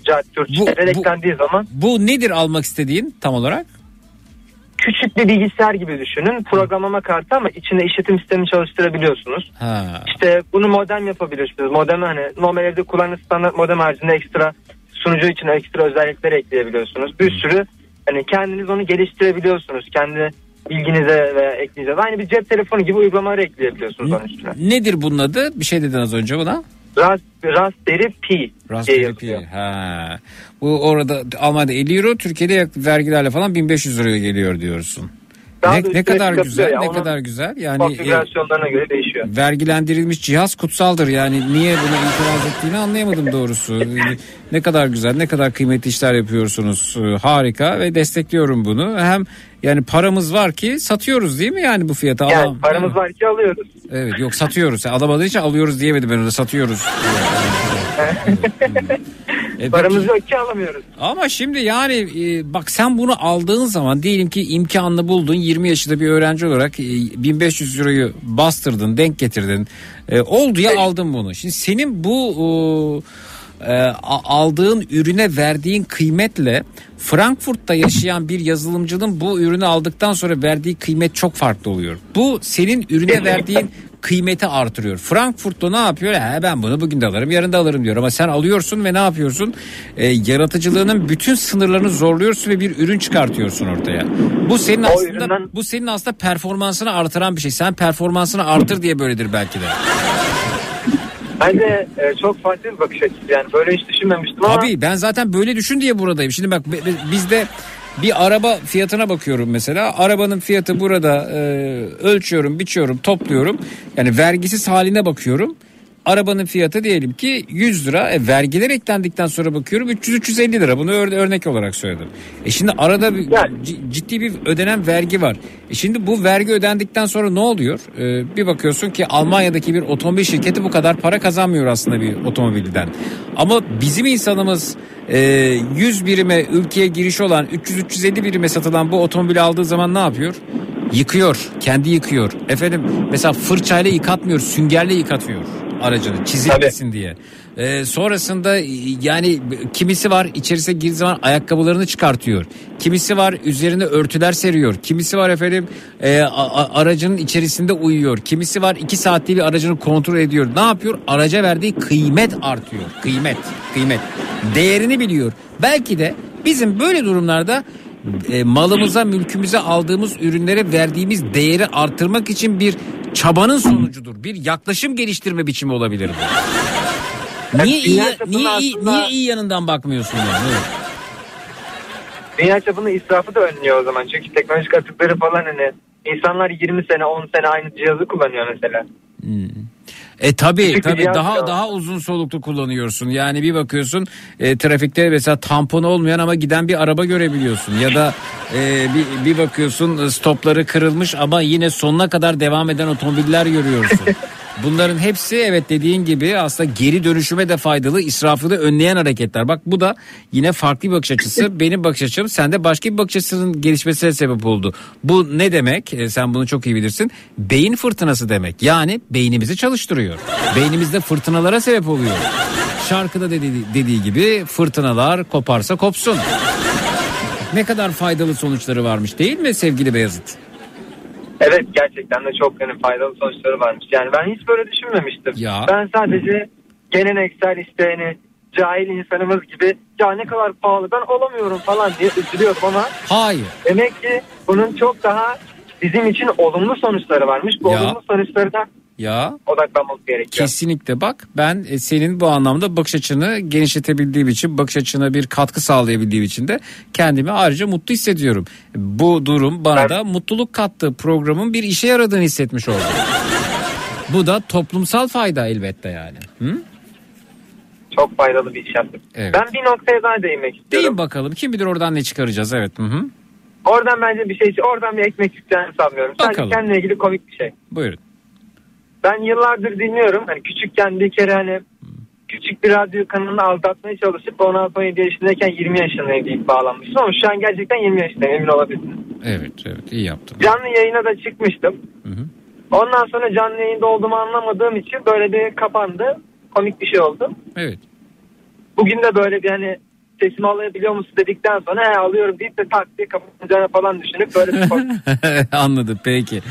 bu- eklendiği zaman Bu nedir almak istediğin tam olarak? küçük bir bilgisayar gibi düşünün. Programlama kartı ama içinde işletim sistemini çalıştırabiliyorsunuz. Ha. İşte bunu modem yapabiliyorsunuz. Modem hani normal evde kullanılan standart modem haricinde ekstra sunucu için ekstra özellikler ekleyebiliyorsunuz. Bir sürü hani kendiniz onu geliştirebiliyorsunuz. Kendi bilginize ve ekleyeceğiz. Aynı bir cep telefonu gibi uygulamalar ekleyebiliyorsunuz onun üstüne. Nedir bunun adı? Bir şey dedin az önce buna. Ras, Raspberry Pi Raspberry. Pi. Ha. Bu orada Almanya'da 50 euro, Türkiye'de vergilerle falan 1500 liraya geliyor diyorsun. Daha Ne, ne kadar güzel, ne onun kadar güzel. Yani e, Konfigürasyonlarına göre değişiyor. vergilendirilmiş cihaz kutsaldır. Yani niye buna itiraz ettiğini anlayamadım doğrusu. ne kadar güzel, ne kadar kıymetli işler yapıyorsunuz. Ee, Harika ve destekliyorum bunu. Hem yani paramız var ki satıyoruz değil mi yani bu fiyata? Yani Alam- paramız var ki alıyoruz. Evet yok satıyoruz. Alamadığın için alıyoruz diyemedim ben orada satıyoruz. E, Paramız peki- yok ki alamıyoruz. ama şimdi yani e, bak sen bunu aldığın zaman diyelim ki imkanını buldun 20 yaşında bir öğrenci olarak e, 1500 euroyu bastırdın denk getirdin E, oldu ya aldın bunu. Şimdi senin bu e, e, aldığın ürüne verdiğin kıymetle Frankfurt'ta yaşayan bir yazılımcının bu ürünü aldıktan sonra verdiği kıymet çok farklı oluyor. Bu senin ürüne verdiğin kıymeti artırıyor. Frankfurt'ta ne yapıyor? He, ben bunu bugün de alırım yarın da alırım diyor. Ama sen alıyorsun ve ne yapıyorsun? E, yaratıcılığının bütün sınırlarını zorluyorsun ve bir ürün çıkartıyorsun ortaya. Bu senin aslında üründen- bu senin aslında performansını artıran bir şey. Sen performansını artır diye böyledir belki de. Bence e, çok farklı bir bakış açısı yani böyle hiç düşünmemiştim ama Tabii ben zaten böyle düşün diye buradayım. Şimdi bak bizde bir araba fiyatına bakıyorum mesela. Arabanın fiyatı burada e, ölçüyorum, biçiyorum, topluyorum. Yani vergisiz haline bakıyorum. Arabanın fiyatı diyelim ki 100 lira. E, vergiler eklendikten sonra bakıyorum 300-350 lira. Bunu ör- örnek olarak söyledim. E şimdi arada bir, Yani. ciddi bir ödenen vergi var. E şimdi bu vergi ödendikten sonra ne oluyor? E, bir bakıyorsun ki Almanya'daki bir otomobil şirketi bu kadar para kazanmıyor aslında bir otomobilden. Ama bizim insanımız e, 100 birime ülkeye giriş olan 300-350 birime satılan bu otomobili aldığı zaman ne yapıyor? Yıkıyor. Kendi yıkıyor. Efendim mesela fırçayla yıkatmıyor. Süngerle yıkatıyor aracını çizilmesin diye. Ee, sonrasında e, yani kimisi var içerisine girdiği zaman ayakkabılarını çıkartıyor. Kimisi var üzerine örtüler seriyor. Kimisi var efendim e, a- aracının içerisinde uyuyor. Kimisi var iki saatte bir aracını kontrol ediyor. Ne yapıyor? Araca verdiği kıymet artıyor. Kıymet, kıymet. Değerini biliyor. Belki de bizim böyle durumlarda e, malımıza, mülkümüze aldığımız ürünlere verdiğimiz değeri artırmak için bir çabanın sonucudur. Bir yaklaşım geliştirme biçimi olabilir bu. Niye iyi, niye iyi, niye iyi yanından bakmıyorsun yani? Evet. dünya çapında israfı da önlüyor o zaman. Çünkü teknolojik atıkları falan hani insanlar 20 sene 10 sene aynı cihazı kullanıyor mesela. E tabi Küçük bir tabi cihaz daha ya. daha uzun soluklu kullanıyorsun. Yani bir bakıyorsun e, trafikte mesela tampon olmayan ama giden bir araba görebiliyorsun. Ya da e, bir, bir bakıyorsun e, stopları kırılmış ama yine sonuna kadar devam eden otomobiller görüyorsun. Bunların hepsi evet dediğin gibi aslında geri dönüşüme de faydalı, israfı da önleyen hareketler. Bak bu da yine farklı bir bakış açısı. Benim bakış açım sende başka bir bakış açısının gelişmesine sebep oldu. Bu ne demek? E, sen bunu çok iyi bilirsin. Beyin fırtınası demek. Yani beynimizi çalıştırıyor. Beynimizde fırtınalara sebep oluyor. Şarkıda dediği, dediği gibi fırtınalar koparsa kopsun. Ne kadar faydalı sonuçları varmış değil mi sevgili Beyazıt? Evet gerçekten de çok yani faydalı sonuçları varmış. Yani ben hiç böyle düşünmemiştim. Ya. Ben sadece geleneksel işte hani cahil insanımız gibi ya ne kadar pahalı ben alamıyorum falan diye üzülüyordum ama Hayır. demek ki bunun çok daha bizim için olumlu sonuçları varmış. Bu Ya. olumlu sonuçlarına Ya odaklanmamız gerekiyor. Kesinlikle bak ben e, senin bu anlamda bakış açını genişletebildiğim için bakış açına bir katkı sağlayabildiğim için de kendimi ayrıca mutlu hissediyorum. Bu durum bana Ben- da mutluluk kattı programın bir işe yaradığını hissetmiş oldum. bu da toplumsal fayda elbette yani. Hı? Çok faydalı bir iş yaptık. Evet. Ben bir noktaya daha değinmek istiyorum. Deyin bakalım kim bilir oradan ne çıkaracağız evet. Hı hı. Oradan bence bir şey, oradan bir ekmek çıkacağını sanmıyorum. Sadece Bakalım. kendine ilgili komik bir şey. Buyurun. Ben yıllardır dinliyorum. Hani küçükken bir kere hani küçük bir radyo kanalını aldatmaya çalışıp 16-17 yaşındayken 20 yaşındayım deyip bağlanmıştım. Ama şu an gerçekten 20 yaşındayım emin olabilirsiniz. Evet evet iyi yaptın. Canlı yayına da çıkmıştım. Hı hı. Ondan sonra canlı yayında olduğumu anlamadığım için böyle bir kapandı. Komik bir şey oldu. Evet. Bugün de böyle bir hani sesimi alabiliyor musun dedikten sonra he alıyorum deyip de tak diye kapatacağını falan düşünüp böyle bir. Anladım peki.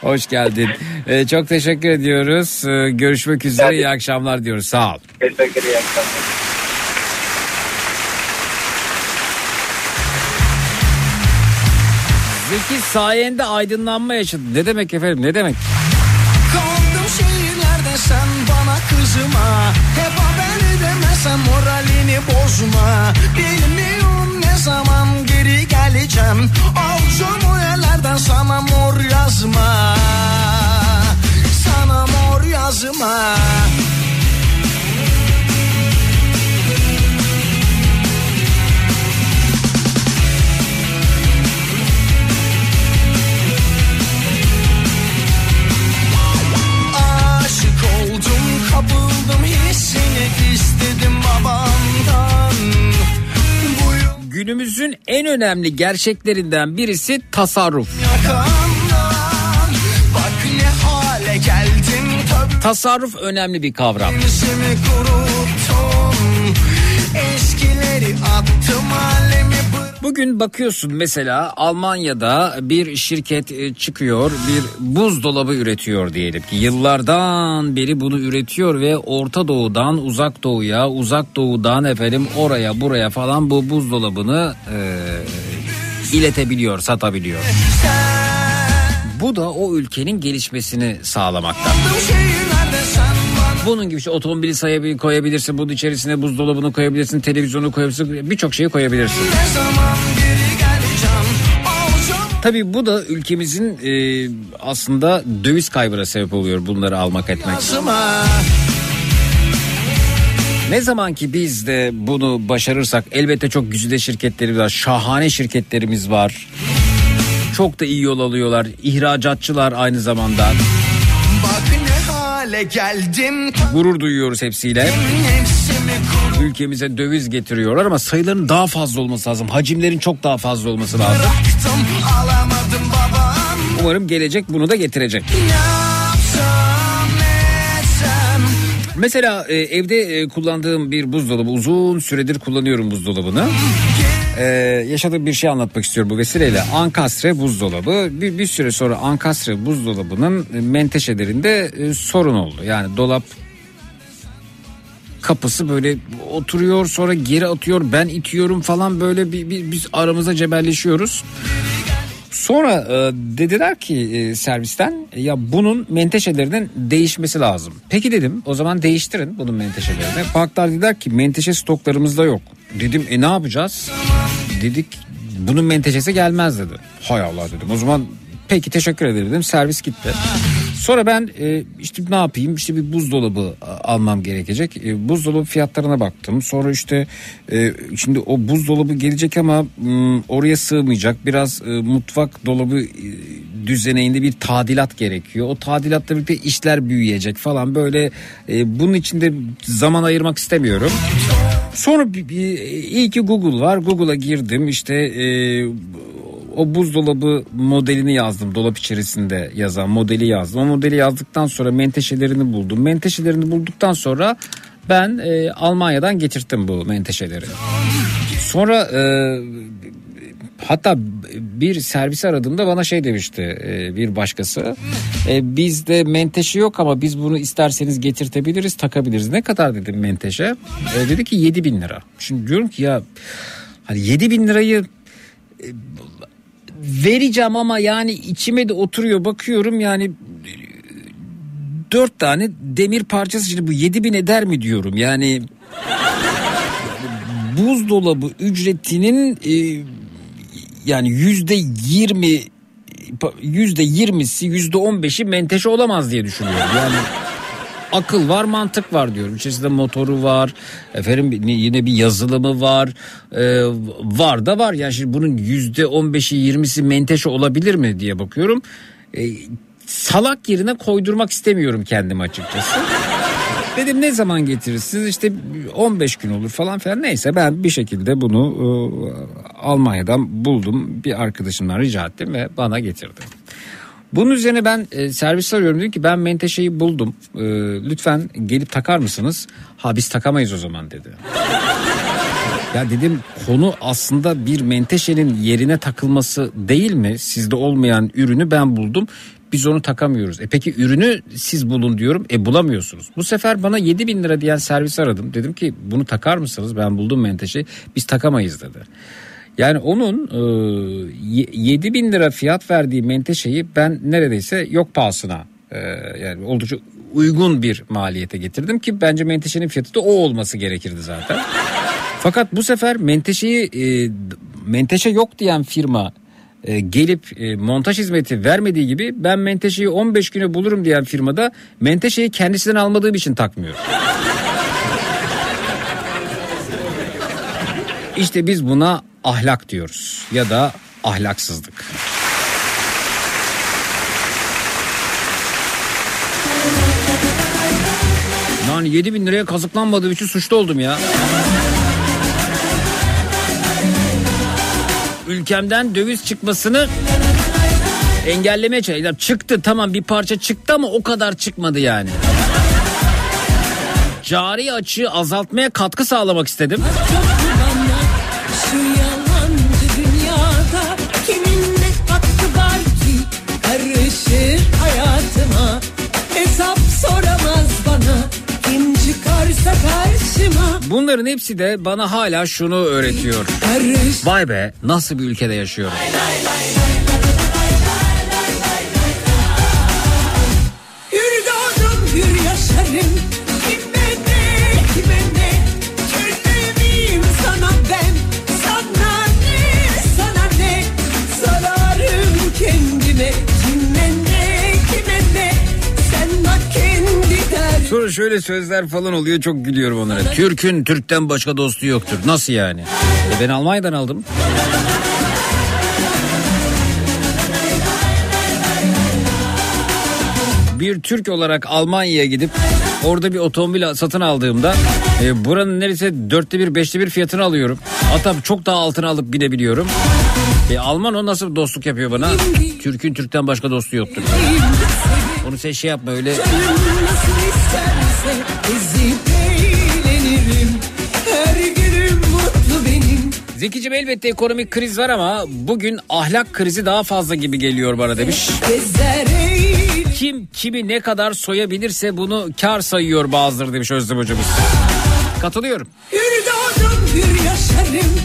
Hoş geldin. Ee, çok teşekkür ediyoruz. Ee, görüşmek üzere. iyi akşamlar diyoruz. Sağ ol. Teşekkür akşamlar. Zeki sayende aydınlanma yaşadı. Ne demek efendim ne demek? Kaldım şehirlerde sen bana kızma Hep bozma. Bilmiyorum ne zaman geri geleceğim. O yerlerden sana mor yazma. Sana mor yazma. Kapıldım hissine Günümüzün en önemli gerçeklerinden birisi tasarruf. yakamdan hale Tasarruf önemli bir kavram. Eskileri attım bırak Bugün bakıyorsun mesela Almanya'da bir şirket e, çıkıyor bir buzdolabı üretiyor diyelim ki yıllardan beri bunu üretiyor ve Orta Doğu'dan Uzak Doğu'ya Uzak Doğu'dan efendim oraya buraya falan bu buzdolabını e, iletebiliyor satabiliyor. Bu da o ülkenin gelişmesini sağlamakta. Bunun gibi işte otomobili sayabil- koyabilirsin, bunun içerisine buzdolabını koyabilirsin, televizyonu koyabilirsin, birçok şeyi koyabilirsin. Tabii bu da ülkemizin e, aslında döviz kaybına sebep oluyor bunları almak etmek. yazma Ne zaman ki biz de bunu başarırsak elbette çok güzide şirketlerimiz var, şahane şirketlerimiz var. Çok da iyi yol alıyorlar, ihracatçılar aynı zamanda. Hale geldim Gurur duyuyoruz hepsiyle. Ülkemize döviz getiriyorlar ama sayıların daha fazla olması lazım. Hacimlerin çok daha fazla olması lazım. bıraktım alamadım babam Umarım gelecek bunu da getirecek. Mesela e, evde e, kullandığım bir buzdolabı uzun süredir kullanıyorum buzdolabını. E, yaşadığım bir şey anlatmak istiyorum bu vesileyle. Ankastre buzdolabı bir, bir süre sonra Ankastre buzdolabının e, menteşelerinde e, sorun oldu. Yani dolap kapısı böyle oturuyor sonra geri atıyor ben itiyorum falan böyle bir, bir- biz aramızda cebelleşiyoruz. Sonra e, dediler ki e, servisten ya bunun menteşelerinin değişmesi lazım. Peki dedim o zaman değiştirin bunun menteşelerini. Baktılar dediler ki menteşe stoklarımızda yok. Dedim e ne yapacağız? Dedik bunun menteşesi gelmez dedi. Hay Allah dedim o zaman peki teşekkür ederim dedim servis gitti. Sonra ben e, işte ne yapayım işte bir buzdolabı a- almam gerekecek. E, buzdolabı fiyatlarına baktım. Sonra işte e, şimdi o buzdolabı gelecek ama m, oraya sığmayacak. Biraz e, mutfak dolabı e, düzeneğinde bir tadilat gerekiyor. O tadilatla birlikte işler büyüyecek falan böyle e, bunun için de zaman ayırmak istemiyorum. Sonra bir, bir, iyi ki Google var. Google'a girdim işte e, o buzdolabı modelini yazdım. Dolap içerisinde yazan modeli yazdım. O modeli yazdıktan sonra menteşelerini buldum. Menteşelerini bulduktan sonra ben e, Almanya'dan getirttim bu menteşeleri. Sonra e, hatta bir servis aradığımda bana şey demişti e, bir başkası. E, bizde menteşe yok ama biz bunu isterseniz getirtebiliriz takabiliriz. Ne kadar dedim menteşe? E, dedi ki 7 bin lira. Şimdi diyorum ki ya hani 7 bin lirayı e, vereceğim ama yani içime de oturuyor. Bakıyorum yani dört tane demir parçası şimdi bu 7 bin eder mi diyorum. Yani buzdolabı ücretinin e, yani yüzde yirmi yüzde yirmisi yüzde on beşi menteşe olamaz diye düşünüyorum. Yani akıl var mantık var diyorum. İçerisinde motoru var. Efendim yine bir yazılımı var. Ee, var da var. Yani şimdi bunun yüzde on beşi yirmisi menteşe olabilir mi diye bakıyorum. Ee, salak yerine koydurmak istemiyorum kendimi açıkçası. Dedim ne zaman getirirsiniz işte 15 gün olur falan filan neyse ben bir şekilde bunu e, Almanya'dan buldum bir arkadaşımdan rica ettim ve bana getirdi. Bunun üzerine ben e, servis arıyorum dedim ki ben menteşeyi buldum E, lütfen gelip takar mısınız? Ha biz takamayız o zaman dedi. Ya dedim konu aslında bir menteşenin yerine takılması değil mi? Sizde olmayan ürünü ben buldum. Biz onu takamıyoruz. E peki ürünü siz bulun diyorum. E bulamıyorsunuz. Bu sefer bana 7 bin lira diyen servis aradım. Dedim ki bunu takar mısınız? Ben buldum menteşeyi. Biz takamayız dedi. Yani onun e, 7 bin lira fiyat verdiği menteşeyi ben neredeyse yok pahasına e, yani oldukça uygun bir maliyete getirdim ki bence menteşenin fiyatı da o olması gerekirdi zaten. Fakat bu sefer menteşeyi e, menteşe yok diyen firma e, gelip e, montaj hizmeti vermediği gibi ben menteşeyi 15 güne bulurum diyen firmada menteşeyi kendisinden almadığım için takmıyor. İşte biz buna ahlak diyoruz ya da ahlaksızlık. Yani 7 bin liraya kazıklanmadığım için suçlu oldum ya. Ülkemden döviz çıkmasını engellemeye çalıştılar. Çıktı tamam bir parça çıktı ama o kadar çıkmadı yani. Cari açığı azaltmaya katkı sağlamak istedim. Karışır hayatıma. Hesap soramaz bana. Kim çıkarsa karşıma. Bunların hepsi de bana hala şunu öğretiyor. Vay be nasıl bir ülkede yaşıyorum. Hür şöyle sözler falan oluyor çok gülüyorum onlara. Türk'ün Türk'ten başka dostu yoktur. Nasıl yani? E ben Almanya'dan aldım. Bir Türk olarak Almanya'ya gidip orada bir otomobil satın aldığımda e, buranın neredeyse dörtte bir beşte bir fiyatını alıyorum. Hatta çok daha altına alıp binebiliyorum. E, Alman o nasıl dostluk yapıyor bana? Türk'ün Türk'ten başka dostu yoktur. Onu sen şey yapma öyle İsterse Ezip eğlenirim Her günüm mutlu benim Zekicim elbette ekonomik kriz var ama bugün ahlak krizi daha fazla gibi geliyor bana demiş. Kim kimi ne kadar soyabilirse bunu kar sayıyor bazıları demiş Özlem hocamız. Katılıyorum. Hür doğdum hür yaşarım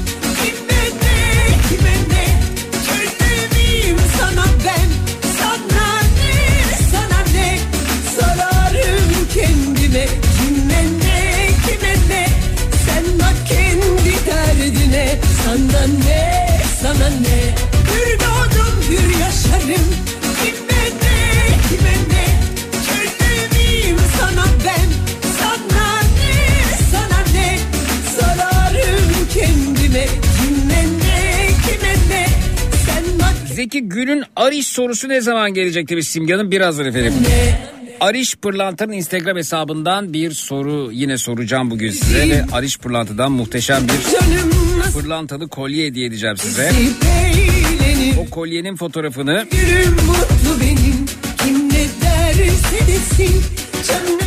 bak Zeki Gül'ün Ariş sorusu ne zaman gelecek demiş Simge Hanım birazdan efendim. Ariş Pırlanta'nın Instagram hesabından bir soru yine soracağım bugün size ve Ariş Pırlanta'dan muhteşem bir pırlantalı kolye hediye edeceğim size. O kolyenin fotoğrafını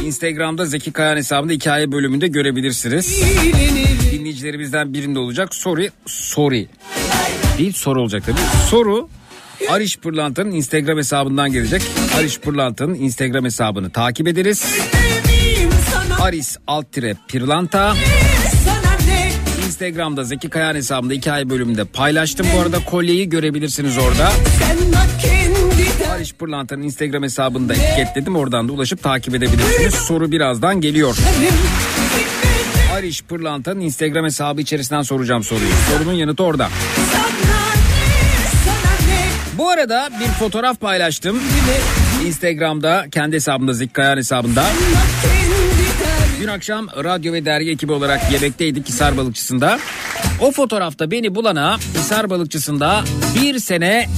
Instagram'da Zeki Kayan hesabında hikaye bölümünde görebilirsiniz. dinleyicilerimizden birinde olacak. Soru, sorry. Değil soru olacak tabii. Soru Ariş Pırlanta'nın Instagram hesabından gelecek. Ariş Pırlanta'nın Instagram hesabını takip ederiz. Aris alt tire Pırlanta. Instagram'da Zeki Kayan hesabında hikaye bölümünde paylaştım. Bu arada kolyeyi görebilirsiniz orada. Ariş Pırlanta'nın Instagram hesabında etiketledim. Oradan da ulaşıp takip edebilirsiniz. Soru birazdan geliyor. Ariş Pırlanta'nın Instagram hesabı içerisinden soracağım soruyu. Sorunun yanıtı orada. Bu arada bir fotoğraf paylaştım. Instagram'da kendi hesabımda Zeki Kayan hesabında. Dün akşam radyo ve dergi ekibi olarak yemekteydik Hisar Balıkçısı'nda. O fotoğrafta beni bulana Hisar Balıkçısı'nda bir sene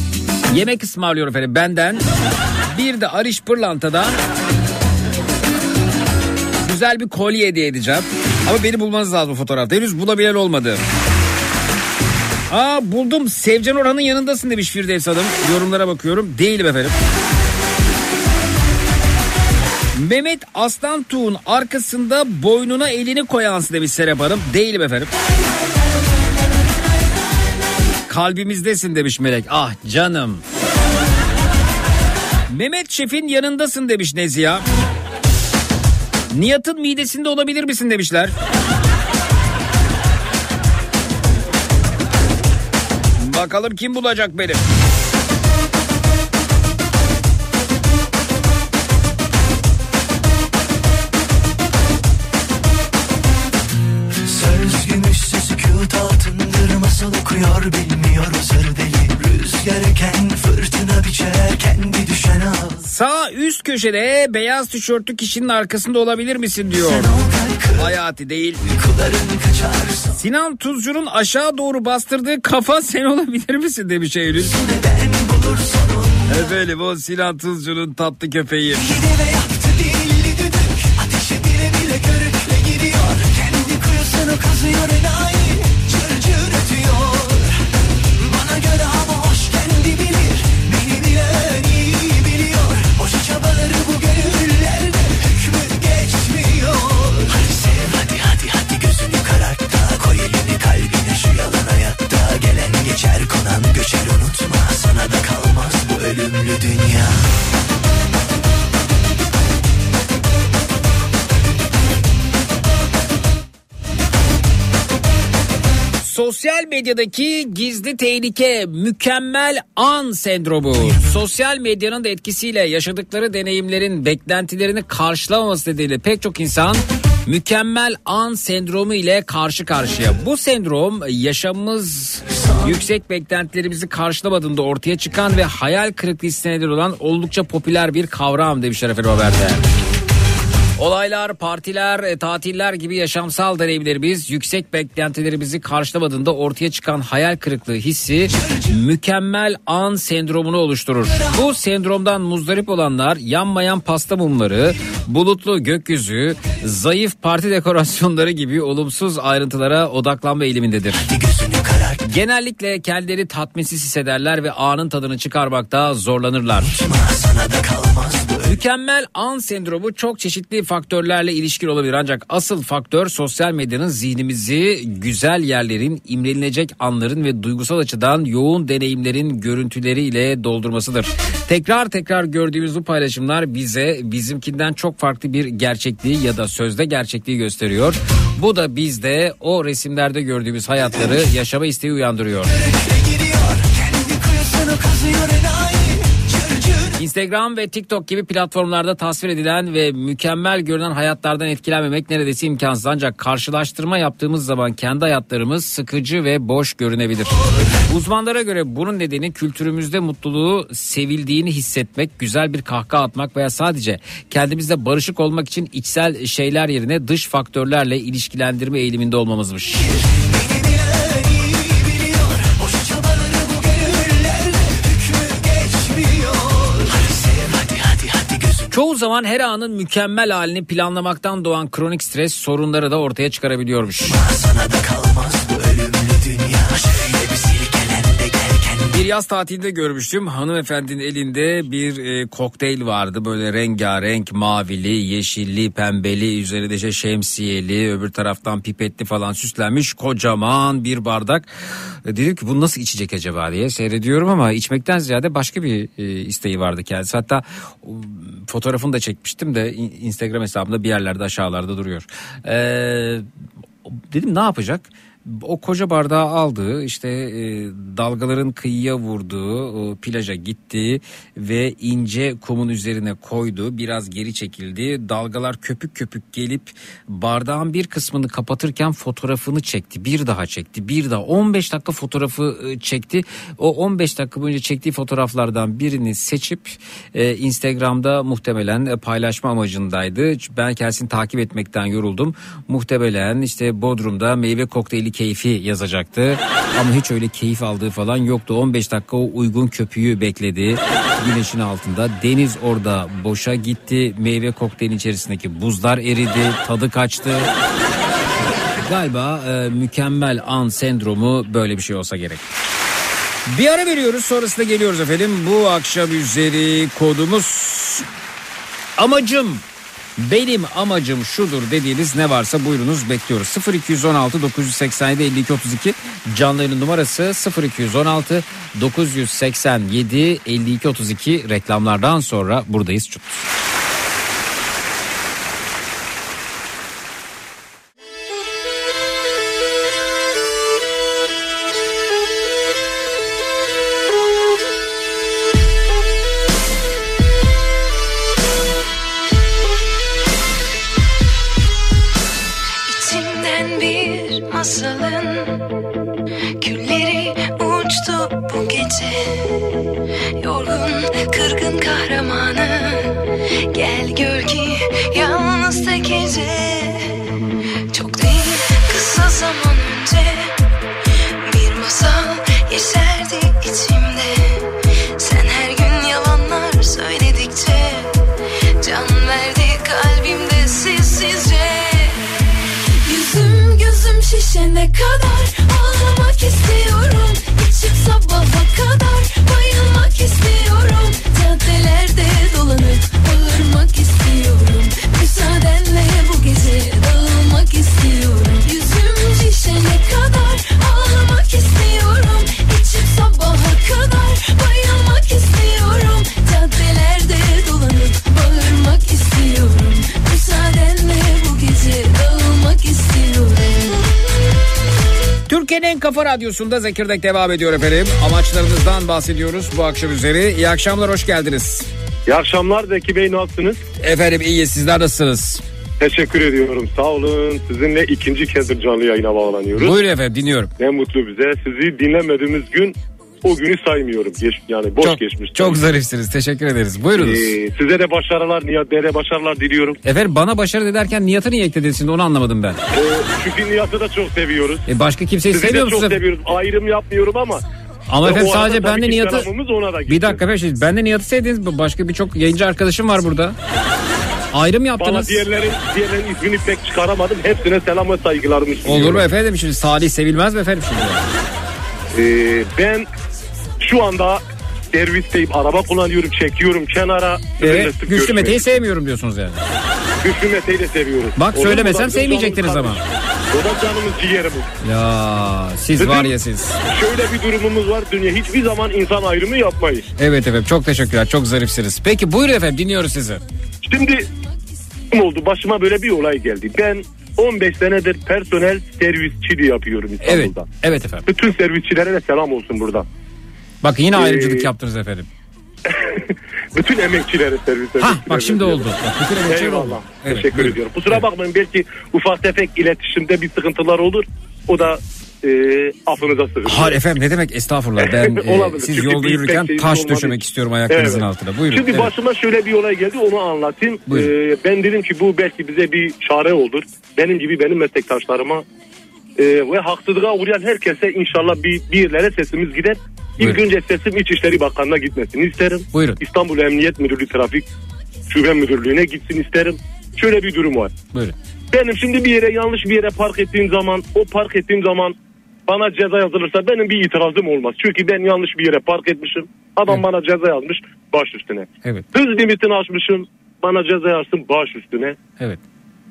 yemek ısmarlıyor efendim benden. Bir de Ariş Pırlanta'dan güzel bir kolye hediye edeceğim. Ama beni bulmanız lazım bu fotoğrafta. Henüz bulabilen olmadı. Aa buldum. Sevcan Orhan'ın yanındasın demiş Firdevs Hanım. Yorumlara bakıyorum. Değilim efendim. Mehmet Aslan Tuğ'un arkasında boynuna elini koyansın demiş Serap Hanım. Değilim efendim. Kalbimizdesin demiş Melek. Ah canım. Mehmet Şef'in yanındasın demiş Neziha. Nihat'ın midesinde olabilir misin demişler. Bakalım kim bulacak beni. Üst köşede beyaz tişörtlü kişinin arkasında olabilir misin diyor. Hayati değil. Sinan Tuzcu'nun aşağı doğru bastırdığı kafa sen olabilir misin demiş Eylül. Efendim o Sinan Tuzcu'nun tatlı köpeği. Yedi ve yaktı Sosyal medyadaki gizli tehlike mükemmel an sendromu. Sosyal medyanın da etkisiyle yaşadıkları deneyimlerin beklentilerini karşılamaması nedeniyle pek çok insan mükemmel an sendromu ile karşı karşıya. Bu sendrom yaşamımız yüksek beklentilerimizi karşılamadığında ortaya çıkan ve hayal kırıklığı hissi olan oldukça popüler bir kavram demişler efendim haberde. Olaylar, partiler, e, tatiller gibi yaşamsal deneyimlerimiz yüksek beklentilerimizi karşılamadığında ortaya çıkan hayal kırıklığı hissi mükemmel an sendromunu oluşturur. Bu sendromdan muzdarip olanlar yanmayan pasta mumları, bulutlu gökyüzü, zayıf parti dekorasyonları gibi olumsuz ayrıntılara odaklanma eğilimindedir. Genellikle kendileri tatminsiz hissederler ve anın tadını çıkarmakta zorlanırlar. Mükemmel an sendromu çok çeşitli faktörlerle ilişkili olabilir ancak asıl faktör sosyal medyanın zihnimizi güzel yerlerin, imrenilecek anların ve duygusal açıdan yoğun deneyimlerin görüntüleriyle doldurmasıdır. Tekrar tekrar gördüğümüz bu paylaşımlar bize bizimkinden çok farklı bir gerçekliği ya da sözde gerçekliği gösteriyor. Bu da bizde o resimlerde gördüğümüz hayatları yaşama isteği uyandırıyor. Instagram ve TikTok gibi platformlarda tasvir edilen ve mükemmel görünen hayatlardan etkilenmemek neredeyse imkansız. Ancak karşılaştırma yaptığımız zaman kendi hayatlarımız sıkıcı ve boş görünebilir. Uzmanlara göre bunun nedeni kültürümüzde mutluluğu sevildiğini hissetmek, güzel bir kahkaha atmak veya sadece kendimizle barışık olmak için içsel şeyler yerine dış faktörlerle ilişkilendirme eğiliminde olmamızmış. Çoğu zaman her anın mükemmel halini planlamaktan doğan kronik stres sorunları da ortaya çıkarabiliyormuş. Sana da kalmaz Bir yaz tatilinde görmüştüm. Hanımefendinin elinde bir e, kokteyl vardı. Böyle rengarenk mavili, yeşilli, pembeli, üzerinde işte şemsiyeli, öbür taraftan pipetli falan süslenmiş kocaman bir bardak. E, dedim ki bunu nasıl içecek acaba diye seyrediyorum ama içmekten ziyade başka bir e, isteği vardı kendisi. Hatta fotoğrafını da çekmiştim de in- Instagram hesabımda bir yerlerde aşağılarda duruyor. E, dedim ne yapacak? O koca bardağı aldı işte e, dalgaların kıyıya vurduğu o plaja gitti ve ince kumun üzerine koydu. Biraz geri çekildi. Dalgalar köpük köpük gelip bardağın bir kısmını kapatırken fotoğrafını çekti. Bir daha çekti bir daha. 15 dakika fotoğrafı e, çekti. O 15 dakika boyunca çektiği fotoğraflardan birini seçip e, Instagram'da muhtemelen e, paylaşma amacındaydı. Ben kendisini takip etmekten yoruldum. Muhtemelen işte Bodrum'da meyve kokteyli keyfi yazacaktı. Ama hiç öyle keyif aldığı falan yoktu. 15 dakika o uygun köpüğü bekledi. Güneşin altında. Deniz orada boşa gitti. Meyve kokteylin içerisindeki buzlar eridi. Tadı kaçtı. Galiba e, mükemmel an sendromu böyle bir şey olsa gerek. Bir ara veriyoruz sonrasında geliyoruz efendim. Bu akşam üzeri kodumuz amacım benim amacım şudur dediğiniz ne varsa buyurunuz bekliyoruz. 0216 987 52 32 canlı yayın numarası 0216 987 52 32 reklamlardan sonra buradayız. Çut. Radyosunda Zekirdek devam ediyor efendim. Amaçlarınızdan bahsediyoruz bu akşam üzeri. İyi akşamlar hoş geldiniz. İyi akşamlar Zeki Bey nasılsınız? Efendim iyi sizler nasılsınız? Teşekkür ediyorum sağ olun. Sizinle ikinci kezdir canlı yayına bağlanıyoruz. Buyurun efendim dinliyorum. Ne mutlu bize. Sizi dinlemediğimiz gün o günü saymıyorum. Geç, yani boş çok, geçmiş. Çok zarifsiniz teşekkür ederiz. Buyurunuz. Ee, size de başarılar, Nihat Bey'e de başarılar diliyorum. Efendim bana başarı derken Nihat'ı niye eklediniz şimdi onu anlamadım ben. Ee, çünkü Nihat'ı da çok seviyoruz. E başka kimseyi Sizi de sevmiyor çok musunuz? seviyoruz. Ayrım yapmıyorum ama. Ama efendim sadece tabii ben de ki Nihat'ı... da. Bir dakika efendim siz ben de Nihat'ı sevdiniz. Başka birçok yayıncı arkadaşım var burada. Ayrım Bana yaptınız. diğerlerin, diğerlerin ismini pek çıkaramadım. Hepsine selam ve saygılarımı sunuyorum. Olur mu efendim şimdi Salih sevilmez mi efendim şimdi? Ee, ben şu anda servisteyim. Araba kullanıyorum, çekiyorum kenara. Evet, sık Güçlü Mete'yi sevmiyorum diyorsunuz yani. Güçlü Mete'yi de seviyoruz. Bak mu? söylemesem sevmeyecektiniz ama. O da canımız ciğerimiz. Ya siz Bizim- var ya siz. Şöyle bir durumumuz var. Dünya hiçbir zaman insan ayrımı yapmayız. Evet efendim çok teşekkürler çok zarifsiniz. Peki buyurun efendim dinliyoruz sizi. Şimdi ne oldu? Başıma böyle bir olay geldi. Ben 15 senedir personel servisçiliği yapıyorum Evet İstanbul'da. evet efendim. Bütün servisçilere de selam olsun burada. Bakın yine ayrımcılık Ee, yaptınız efendim. Bütün emekçilere servis Ha bak şimdi oldu. Bak, bütün oldu. Eyvallah. Evet, Teşekkür buyurun. ediyorum. Kusura Evet. bakmayın belki ufak tefek iletişimde bir sıkıntılar olur. O da e, affınıza sığınıyorum. Hayır efendim ne demek estağfurullah ben e, siz Çünkü yolda yürürken taş olmadığı döşemek istiyorum ayaklarınızın Evet. altına. Buyurun. Şimdi evet. başıma şöyle bir olay geldi onu anlatayım. Buyurun. Ee, ben dedim ki bu belki bize bir çare olur. Benim gibi benim meslektaşlarıma e, ve haksızlığa uğrayan herkese inşallah bir, bir yerlere sesimiz gider. İlk Buyurun. önce sesim İçişleri Bakanı'na gitmesini isterim. Buyurun. İstanbul Emniyet Müdürlüğü Trafik Şube Müdürlüğü'ne gitsin isterim. Şöyle bir durum var. Buyurun. Benim şimdi bir yere yanlış bir yere park ettiğim zaman o park ettiğim zaman bana ceza yazılırsa benim bir itirazım olmaz. Çünkü ben yanlış bir yere park etmişim. Adam Evet. bana ceza yazmış baş üstüne. Evet. Hız limitini aşmışım. Bana ceza yazsın baş üstüne. Evet.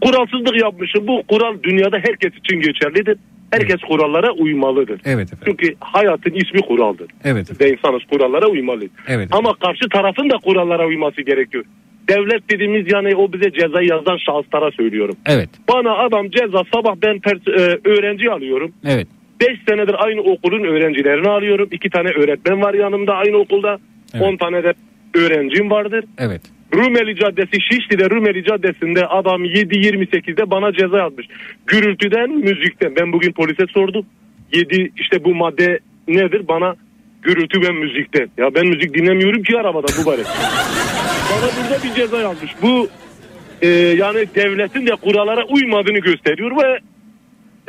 Kuralsızlık yapmışım. Bu kural dünyada herkes için geçerlidir. Herkes kurallara uymalıdır. Evet efendim. Çünkü hayatın ismi kuraldır. Evet. Biz de insanız kurallara uymalıyız. Evet. Ama karşı tarafın da kurallara uyması gerekiyor. Devlet dediğimiz yani o bize cezayı yazan şahıslara söylüyorum. Evet. Bana adam ceza sabah ben pers- e, öğrenci alıyorum. Evet. 5 senedir aynı okulun öğrencilerini alıyorum. 2 tane öğretmen var yanımda aynı okulda. 10 Evet. tane de öğrencim vardır. Evet. Rumeli Caddesi Şişli'de Rumeli Caddesi'nde adam 7.28'de bana ceza yazmış. Gürültüden müzikten. Ben bugün polise sordum. 7 işte bu madde nedir? Bana gürültü ve müzikten. Ya ben müzik dinlemiyorum ki arabada bu bari. bana burada bir ceza yazmış. Bu e, yani devletin de kurallara uymadığını gösteriyor ve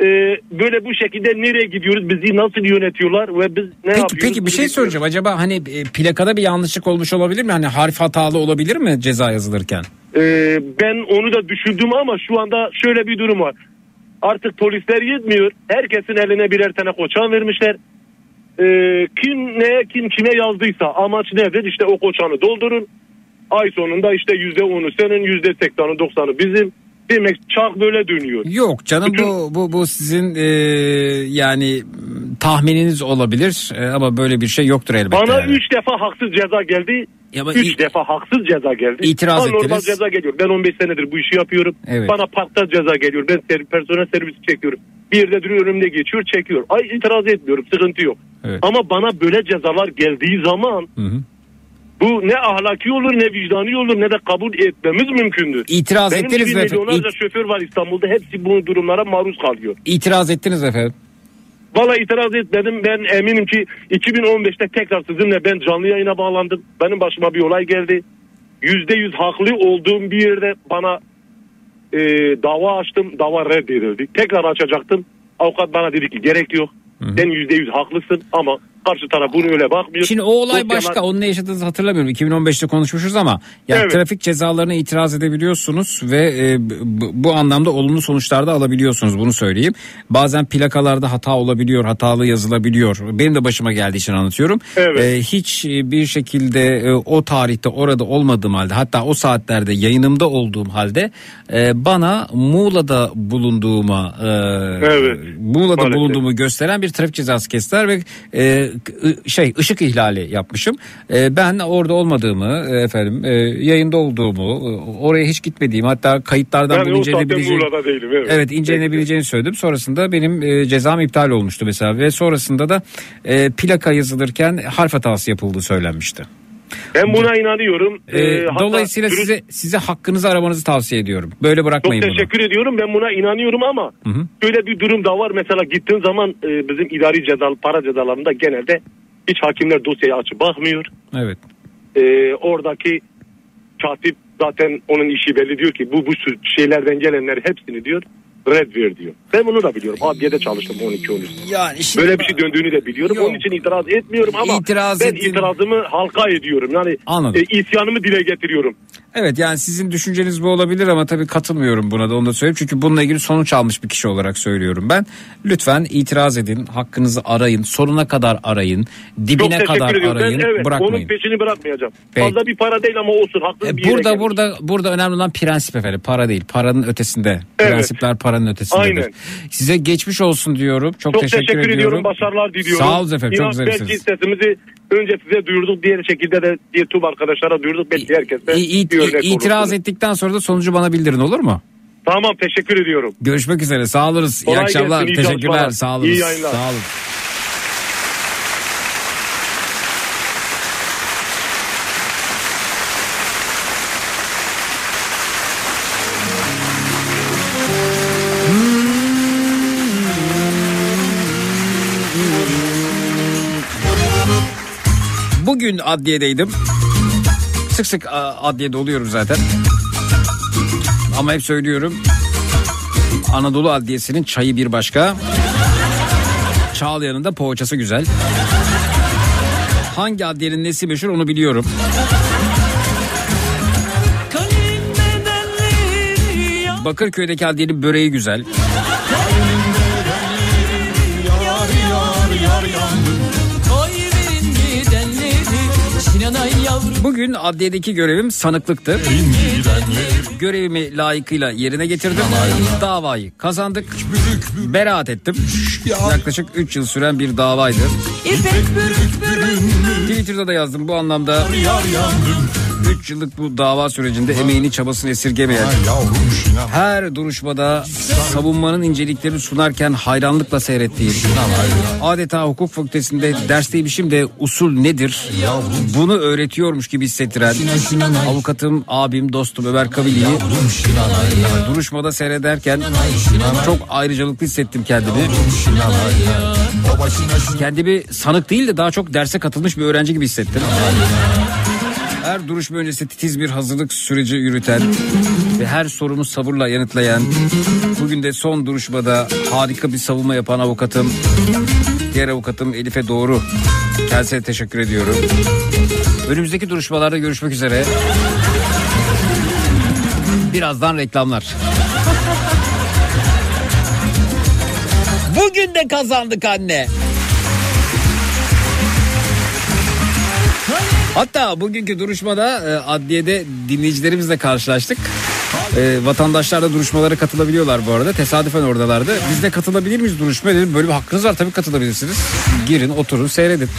e, böyle bu şekilde nereye gidiyoruz? Bizi nasıl yönetiyorlar ve biz ne Peki, yapıyoruz? peki bir şey soracağım. Acaba hani e, plakada bir yanlışlık olmuş olabilir mi? Hani harf hatalı olabilir mi ceza yazılırken? Ee, ben onu da düşündüm ama şu anda şöyle bir durum var. Artık polisler yetmiyor. Herkesin eline birer tane koçan vermişler. Ee, kim neye kim kime yazdıysa amaç nedir? İşte o koçanı doldurun. Ay sonunda işte yüzde onu senin yüzde seksanı doksanı bizim. Demek çark böyle dönüyor. Yok canım Bütün- bu bu bu sizin e, yani tahmininiz olabilir e, ama böyle bir şey yoktur elbette. Bana yani. üç defa haksız ceza geldi. Ya ama üç i- defa haksız ceza geldi. İtiraz Bana normal ettiniz. ceza geliyor. Ben 15 senedir bu işi yapıyorum. Evet. Bana parkta ceza geliyor. Ben ser- personel servisi çekiyorum. Bir yerde duruyor önümde geçiyor çekiyor. Ay itiraz etmiyorum sıkıntı yok. Evet. Ama bana böyle cezalar geldiği zaman Hı hı. Bu ne ahlaki olur ne vicdani olur ne de kabul etmemiz mümkündür. İtiraz Benim ettiniz mi efendim? milyonlarca İt- şoför var İstanbul'da hepsi bu durumlara maruz kalıyor. İtiraz ettiniz efendim. Valla itiraz etmedim. Ben eminim ki 2015'te tekrar sizinle ben canlı yayına bağlandım. Benim başıma bir olay geldi. Yüzde yüz haklı olduğum bir yerde bana e, dava açtım. Dava reddedildi. Tekrar açacaktım. Avukat bana dedi ki gerek yok. Sen yüzde yüz haklısın ama karşı taraf bunu öyle bakmıyor. Şimdi o olay Dosyalar- başka. Onun ne yaşadığınızı hatırlamıyorum. 2015'te konuşmuşuz ama yani Evet. trafik cezalarına itiraz edebiliyorsunuz ve e, bu, anlamda olumlu sonuçlar da alabiliyorsunuz. Bunu söyleyeyim. Bazen plakalarda hata olabiliyor, hatalı yazılabiliyor. Benim de başıma geldiği için anlatıyorum. Evet. E, hiç e, bir şekilde e, o tarihte orada olmadığım halde hatta o saatlerde yayınımda olduğum halde e, bana Muğla'da bulunduğuma e, Evet. Muğla'da Maalesef. bulunduğumu gösteren bir trafik cezası kestiler ve e, şey ışık ihlali yapmışım. E, ben orada olmadığımı e, efendim e, yayında olduğumu e, oraya hiç gitmediğimi hatta kayıtlardan Yani bunu o saatte incelenebileceğini değilim. Evet, Evet incelenebileceğini söyledim. Sonrasında benim e, cezam iptal olmuştu mesela ve sonrasında da e, plaka yazılırken harf hatası yapıldığı söylenmişti. Ben buna inanıyorum. E, Ee, hatta dolayısıyla sürü- size size hakkınızı aramanızı tavsiye ediyorum. Böyle Çok bırakmayın bunu. teşekkür ediyorum. Ben buna inanıyorum ama hı. şöyle bir durum da var. Mesela gittiğin zaman e, bizim idari ceza, para cezalarında genelde hiç hakimler dosyayı açıp bakmıyor. Evet. E, oradaki katip zaten onun işi belli diyor ki bu bu şeylerden gelenler hepsini diyor red ver diyor. Ben bunu da biliyorum. Adliyede çalıştım 12-13. Yani şimdi Böyle bir şey döndüğünü de biliyorum. Yok. Onun için itiraz etmiyorum ama İtiraz ben edin. itirazımı halka ediyorum. Yani Anladım. e, isyanımı dile getiriyorum. Evet yani sizin düşünceniz bu olabilir ama tabii katılmıyorum buna da onu da söyleyeyim. Çünkü bununla ilgili sonuç almış bir kişi olarak söylüyorum ben. Lütfen itiraz edin, hakkınızı arayın, sonuna kadar arayın, Çok dibine teşekkür kadar ediyorum. arayın, ben, evet, Onun bırakmayın. peşini bırakmayacağım. Peki. Fazla bir para değil ama olsun. Haklı E, bir burada gelmiş. burada burada önemli olan prensip efendim. Para değil. Paranın ötesinde. Evet. Prensipler paranın ötesindedir. Aynen. Size geçmiş olsun diyorum. Çok, Çok teşekkür, teşekkür, ediyorum. ediyorum. Başarılar diliyorum. Sağ olun efendim. Çok. Belki sesimizi önce size duyurduk. Diğer şekilde de YouTube arkadaşlara duyurduk. Belki herkese İ- it- örnek itiraz ettikten sonra da sonucu bana bildirin olur mu? Tamam teşekkür ediyorum. Görüşmek üzere. Sağ oluruz. İyi Kolay akşamlar. gelsin, iyi Teşekkürler. çalışmalar. Sağ olun. İyi yayınlar. Sağ olun. Bugün adliyedeydim. Sık sık adliyede oluyorum zaten. Ama hep söylüyorum. Anadolu Adliyesi'nin çayı bir başka. Çağlayan'ın da poğaçası güzel. Hangi adliyenin nesi meşhur onu biliyorum. Bakırköy'deki adliyenin böreği güzel. Bugün adliyedeki görevim sanıklıktı. Görevimi layıkıyla yerine getirdim. Davayı kazandık. Beraat ettim. Yaklaşık 3 yıl süren bir davaydı. Twitter'da da yazdım bu anlamda. 3 yıllık bu dava sürecinde emeğini çabasını esirgemeyen her duruşmada savunmanın inceliklerini sunarken hayranlıkla seyrettiğim adeta hukuk fakültesinde dersteymişim de usul nedir? Bunu öğretiyormuş gibi hissettiren avukatım abim dostum Ömer Kavili'yi duruşmada seyrederken çok ayrıcalıklı hissettim kendimi. Kendimi sanık değil de daha çok derse katılmış bir öğrenci gibi hissettim her duruşma öncesi titiz bir hazırlık süreci yürüten ve her sorumu sabırla yanıtlayan, bugün de son duruşmada harika bir savunma yapan avukatım, diğer avukatım Elif'e doğru. Kendisine teşekkür ediyorum. Önümüzdeki duruşmalarda görüşmek üzere. Birazdan reklamlar. Bugün de kazandık anne. Hatta bugünkü duruşmada e, adliyede dinleyicilerimizle karşılaştık. E, vatandaşlar da duruşmalara katılabiliyorlar bu arada. Tesadüfen oradalardı. Biz de katılabilir miyiz duruşmaya dedim. Böyle bir hakkınız var tabii katılabilirsiniz. Girin oturun seyredin.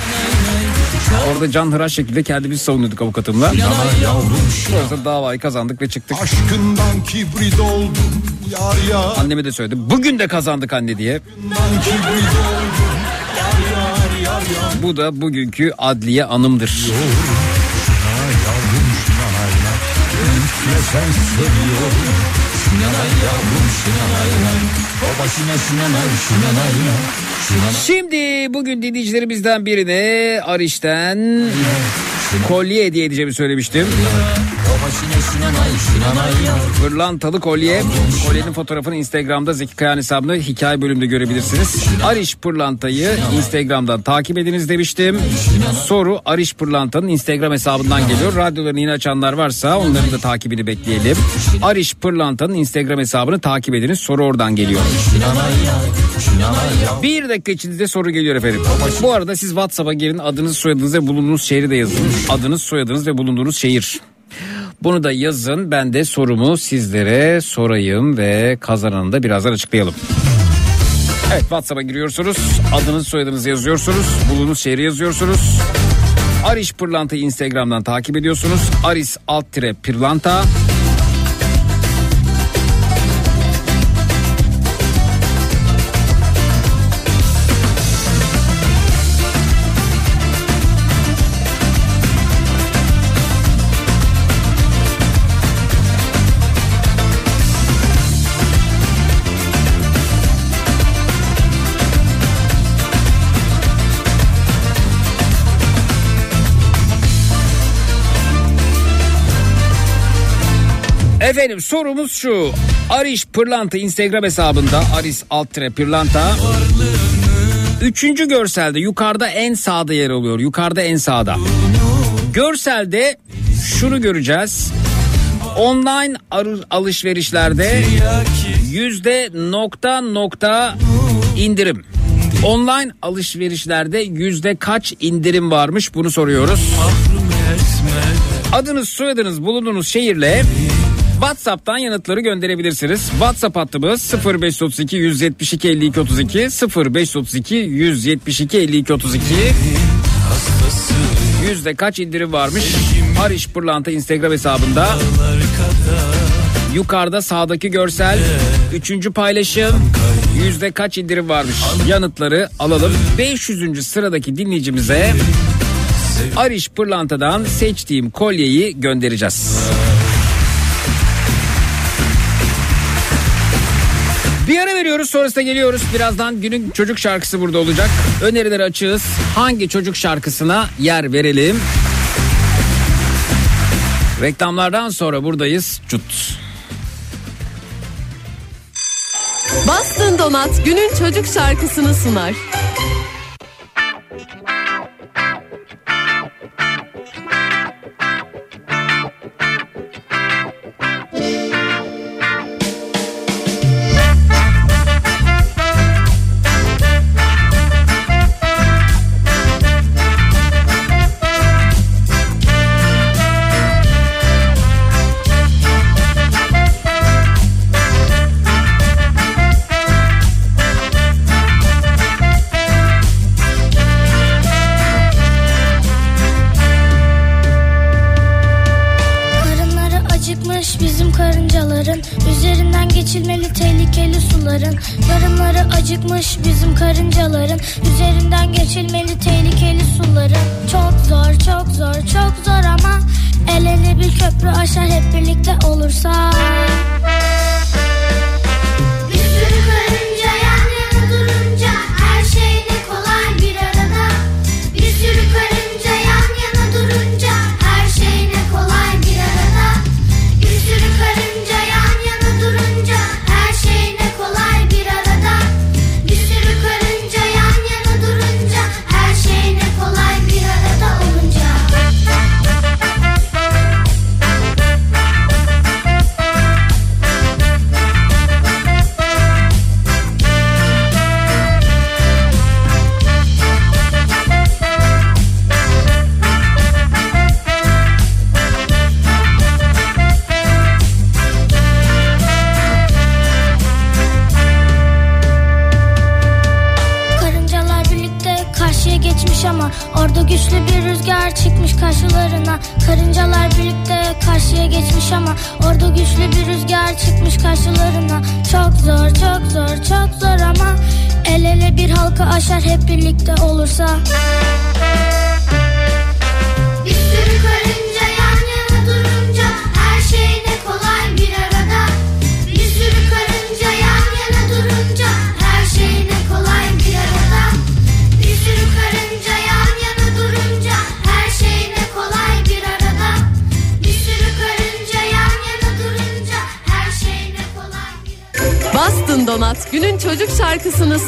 Orada can hıraş şekilde kendimizi savunuyorduk avukatımla. Sonrasında davayı kazandık ve çıktık. Aşkından kibrit oldum yar yar Anneme de söyledim. Bugün de kazandık anne diye. kibrit oldum Bu da bugünkü adliye anımdır. Şimdi bugün dinleyicilerimizden birine Ariş'ten kolye hediye edeceğimi söylemiştim. Pırlantalı kolye. Kolyenin fotoğrafını Instagram'da Zeki Kayan hesabında hikaye bölümünde görebilirsiniz. Ariş Pırlanta'yı Instagram'dan takip ediniz demiştim. Soru Ariş Pırlanta'nın Instagram hesabından geliyor. Radyolarını yeni açanlar varsa onların da takibini bekleyelim. Ariş Pırlanta'nın Instagram hesabını takip ediniz. Soru oradan geliyor. Bir dakika içinde soru geliyor efendim. Bu arada siz WhatsApp'a girin adınız soyadınız ve bulunduğunuz şehri de yazın. Adınız soyadınız ve bulunduğunuz şehir. Bunu da yazın ben de sorumu sizlere sorayım ve kazananı da birazdan açıklayalım. Evet WhatsApp'a giriyorsunuz. Adınız soyadınızı yazıyorsunuz. Bulunduğunuz şehri yazıyorsunuz. Ariş Pırlanta'yı Instagram'dan takip ediyorsunuz. Aris alt tire Pırlanta. Efendim sorumuz şu. Ariş Pırlanta Instagram hesabında Aris Altre Pırlanta. Üçüncü görselde yukarıda en sağda yer alıyor. Yukarıda en sağda. Görselde şunu göreceğiz. Online alışverişlerde yüzde nokta nokta indirim. Online alışverişlerde yüzde kaç indirim varmış bunu soruyoruz. Adınız, soyadınız, bulunduğunuz şehirle WhatsApp'tan yanıtları gönderebilirsiniz. WhatsApp hattımız 0532 172 52 32 0532 172 52 32 Yüzde kaç indirim varmış? Ariş Pırlanta Instagram hesabında. Yukarıda sağdaki görsel. Üçüncü paylaşım. Yüzde kaç indirim varmış? Yanıtları alalım. 500. sıradaki dinleyicimize Ariş Pırlanta'dan seçtiğim kolyeyi göndereceğiz. Veriyoruz sonrasında geliyoruz. Birazdan günün çocuk şarkısı burada olacak. Önerileri açığız. Hangi çocuk şarkısına yer verelim? Reklamlardan sonra buradayız. Cut. Bastın Donat günün çocuk şarkısını sunar.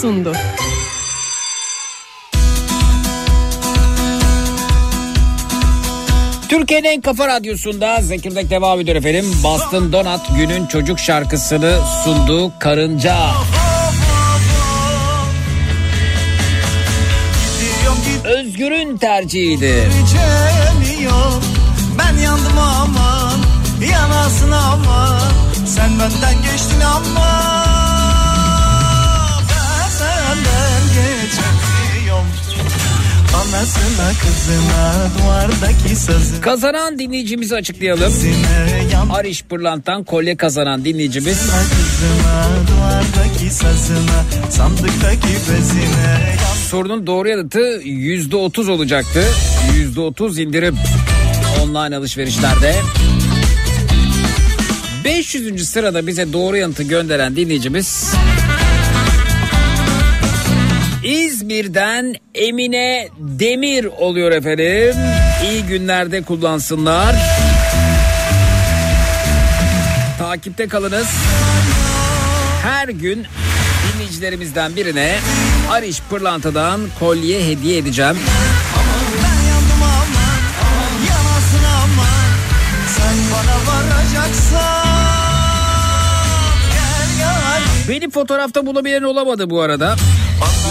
Sundu. Türkiye'nin en kafa radyosunda Zekirdek devam ediyor efendim. Bastın Donat günün çocuk şarkısını sundu Karınca. Özgür'ün tercihiydi. Geçemiyorum Ben yandım aman Yanasın ama Sen benden geçtin ama Anasına kızına duvardaki sazı Kazanan dinleyicimizi açıklayalım. Ariş Pırlant'tan kolye kazanan dinleyicimiz Kızına duvardaki sazına Sandıktaki bezine sorunun doğru yanıtı %30 olacaktı. %30 indirim online alışverişlerde. 500. sırada bize doğru yanıtı gönderen dinleyicimiz İzmir'den Emine Demir oluyor efendim. İyi günlerde kullansınlar. Takipte kalınız. Her gün dinleyicilerimizden birine Ariş Pırlanta'dan kolye hediye edeceğim. Beni fotoğrafta bulabilen olamadı bu arada.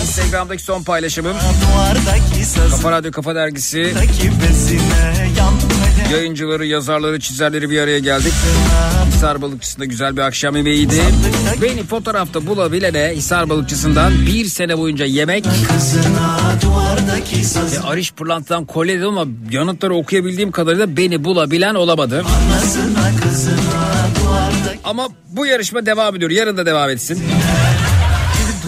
Instagram'daki son paylaşımım. Kafa Radyo Kafa Dergisi. Yayıncıları, yazarları, çizerleri bir araya geldik. Hisar Balıkçısı'nda güzel bir akşam yemeğiydi. Beni fotoğrafta bulabilene Hisar Balıkçısı'ndan bir sene boyunca yemek. Kızına duvardaki sazı E, Ariş Pırlanta'dan kolye dedim ama yanıtları okuyabildiğim kadarıyla beni bulabilen olamadı. Ama bu yarışma devam ediyor. Yarın da devam etsin.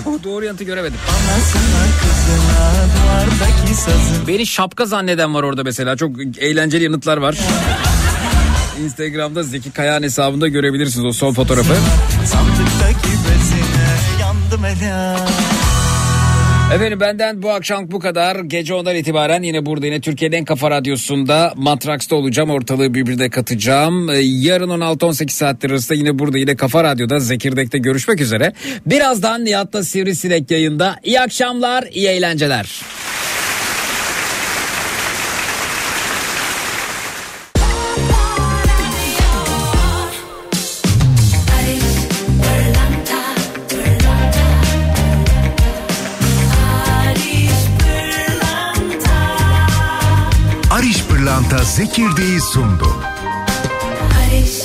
Doğru, doğru yanıtı göremedim. Anasına kızına duvardaki sazı Beni şapka zanneden var orada mesela. Çok eğlenceli yanıtlar var. Instagram'da Zeki Kayağan hesabında görebilirsiniz o son fotoğrafı. Sandıktaki bezine yandım hele Efendim benden bu akşam bu kadar. Gece ondan itibaren yine burada yine Türkiye'nin en kafa radyosunda Matraks'ta olacağım. Ortalığı birbirine katacağım. Ee, Yarın 16-18 saatler arasında yine burada yine Kafa Radyo'da Zekirdek'te görüşmek üzere. Birazdan Nihat'ta Sivrisinek yayında. İyi akşamlar, iyi eğlenceler. Pırlanta Zekirdeği sundu. Barış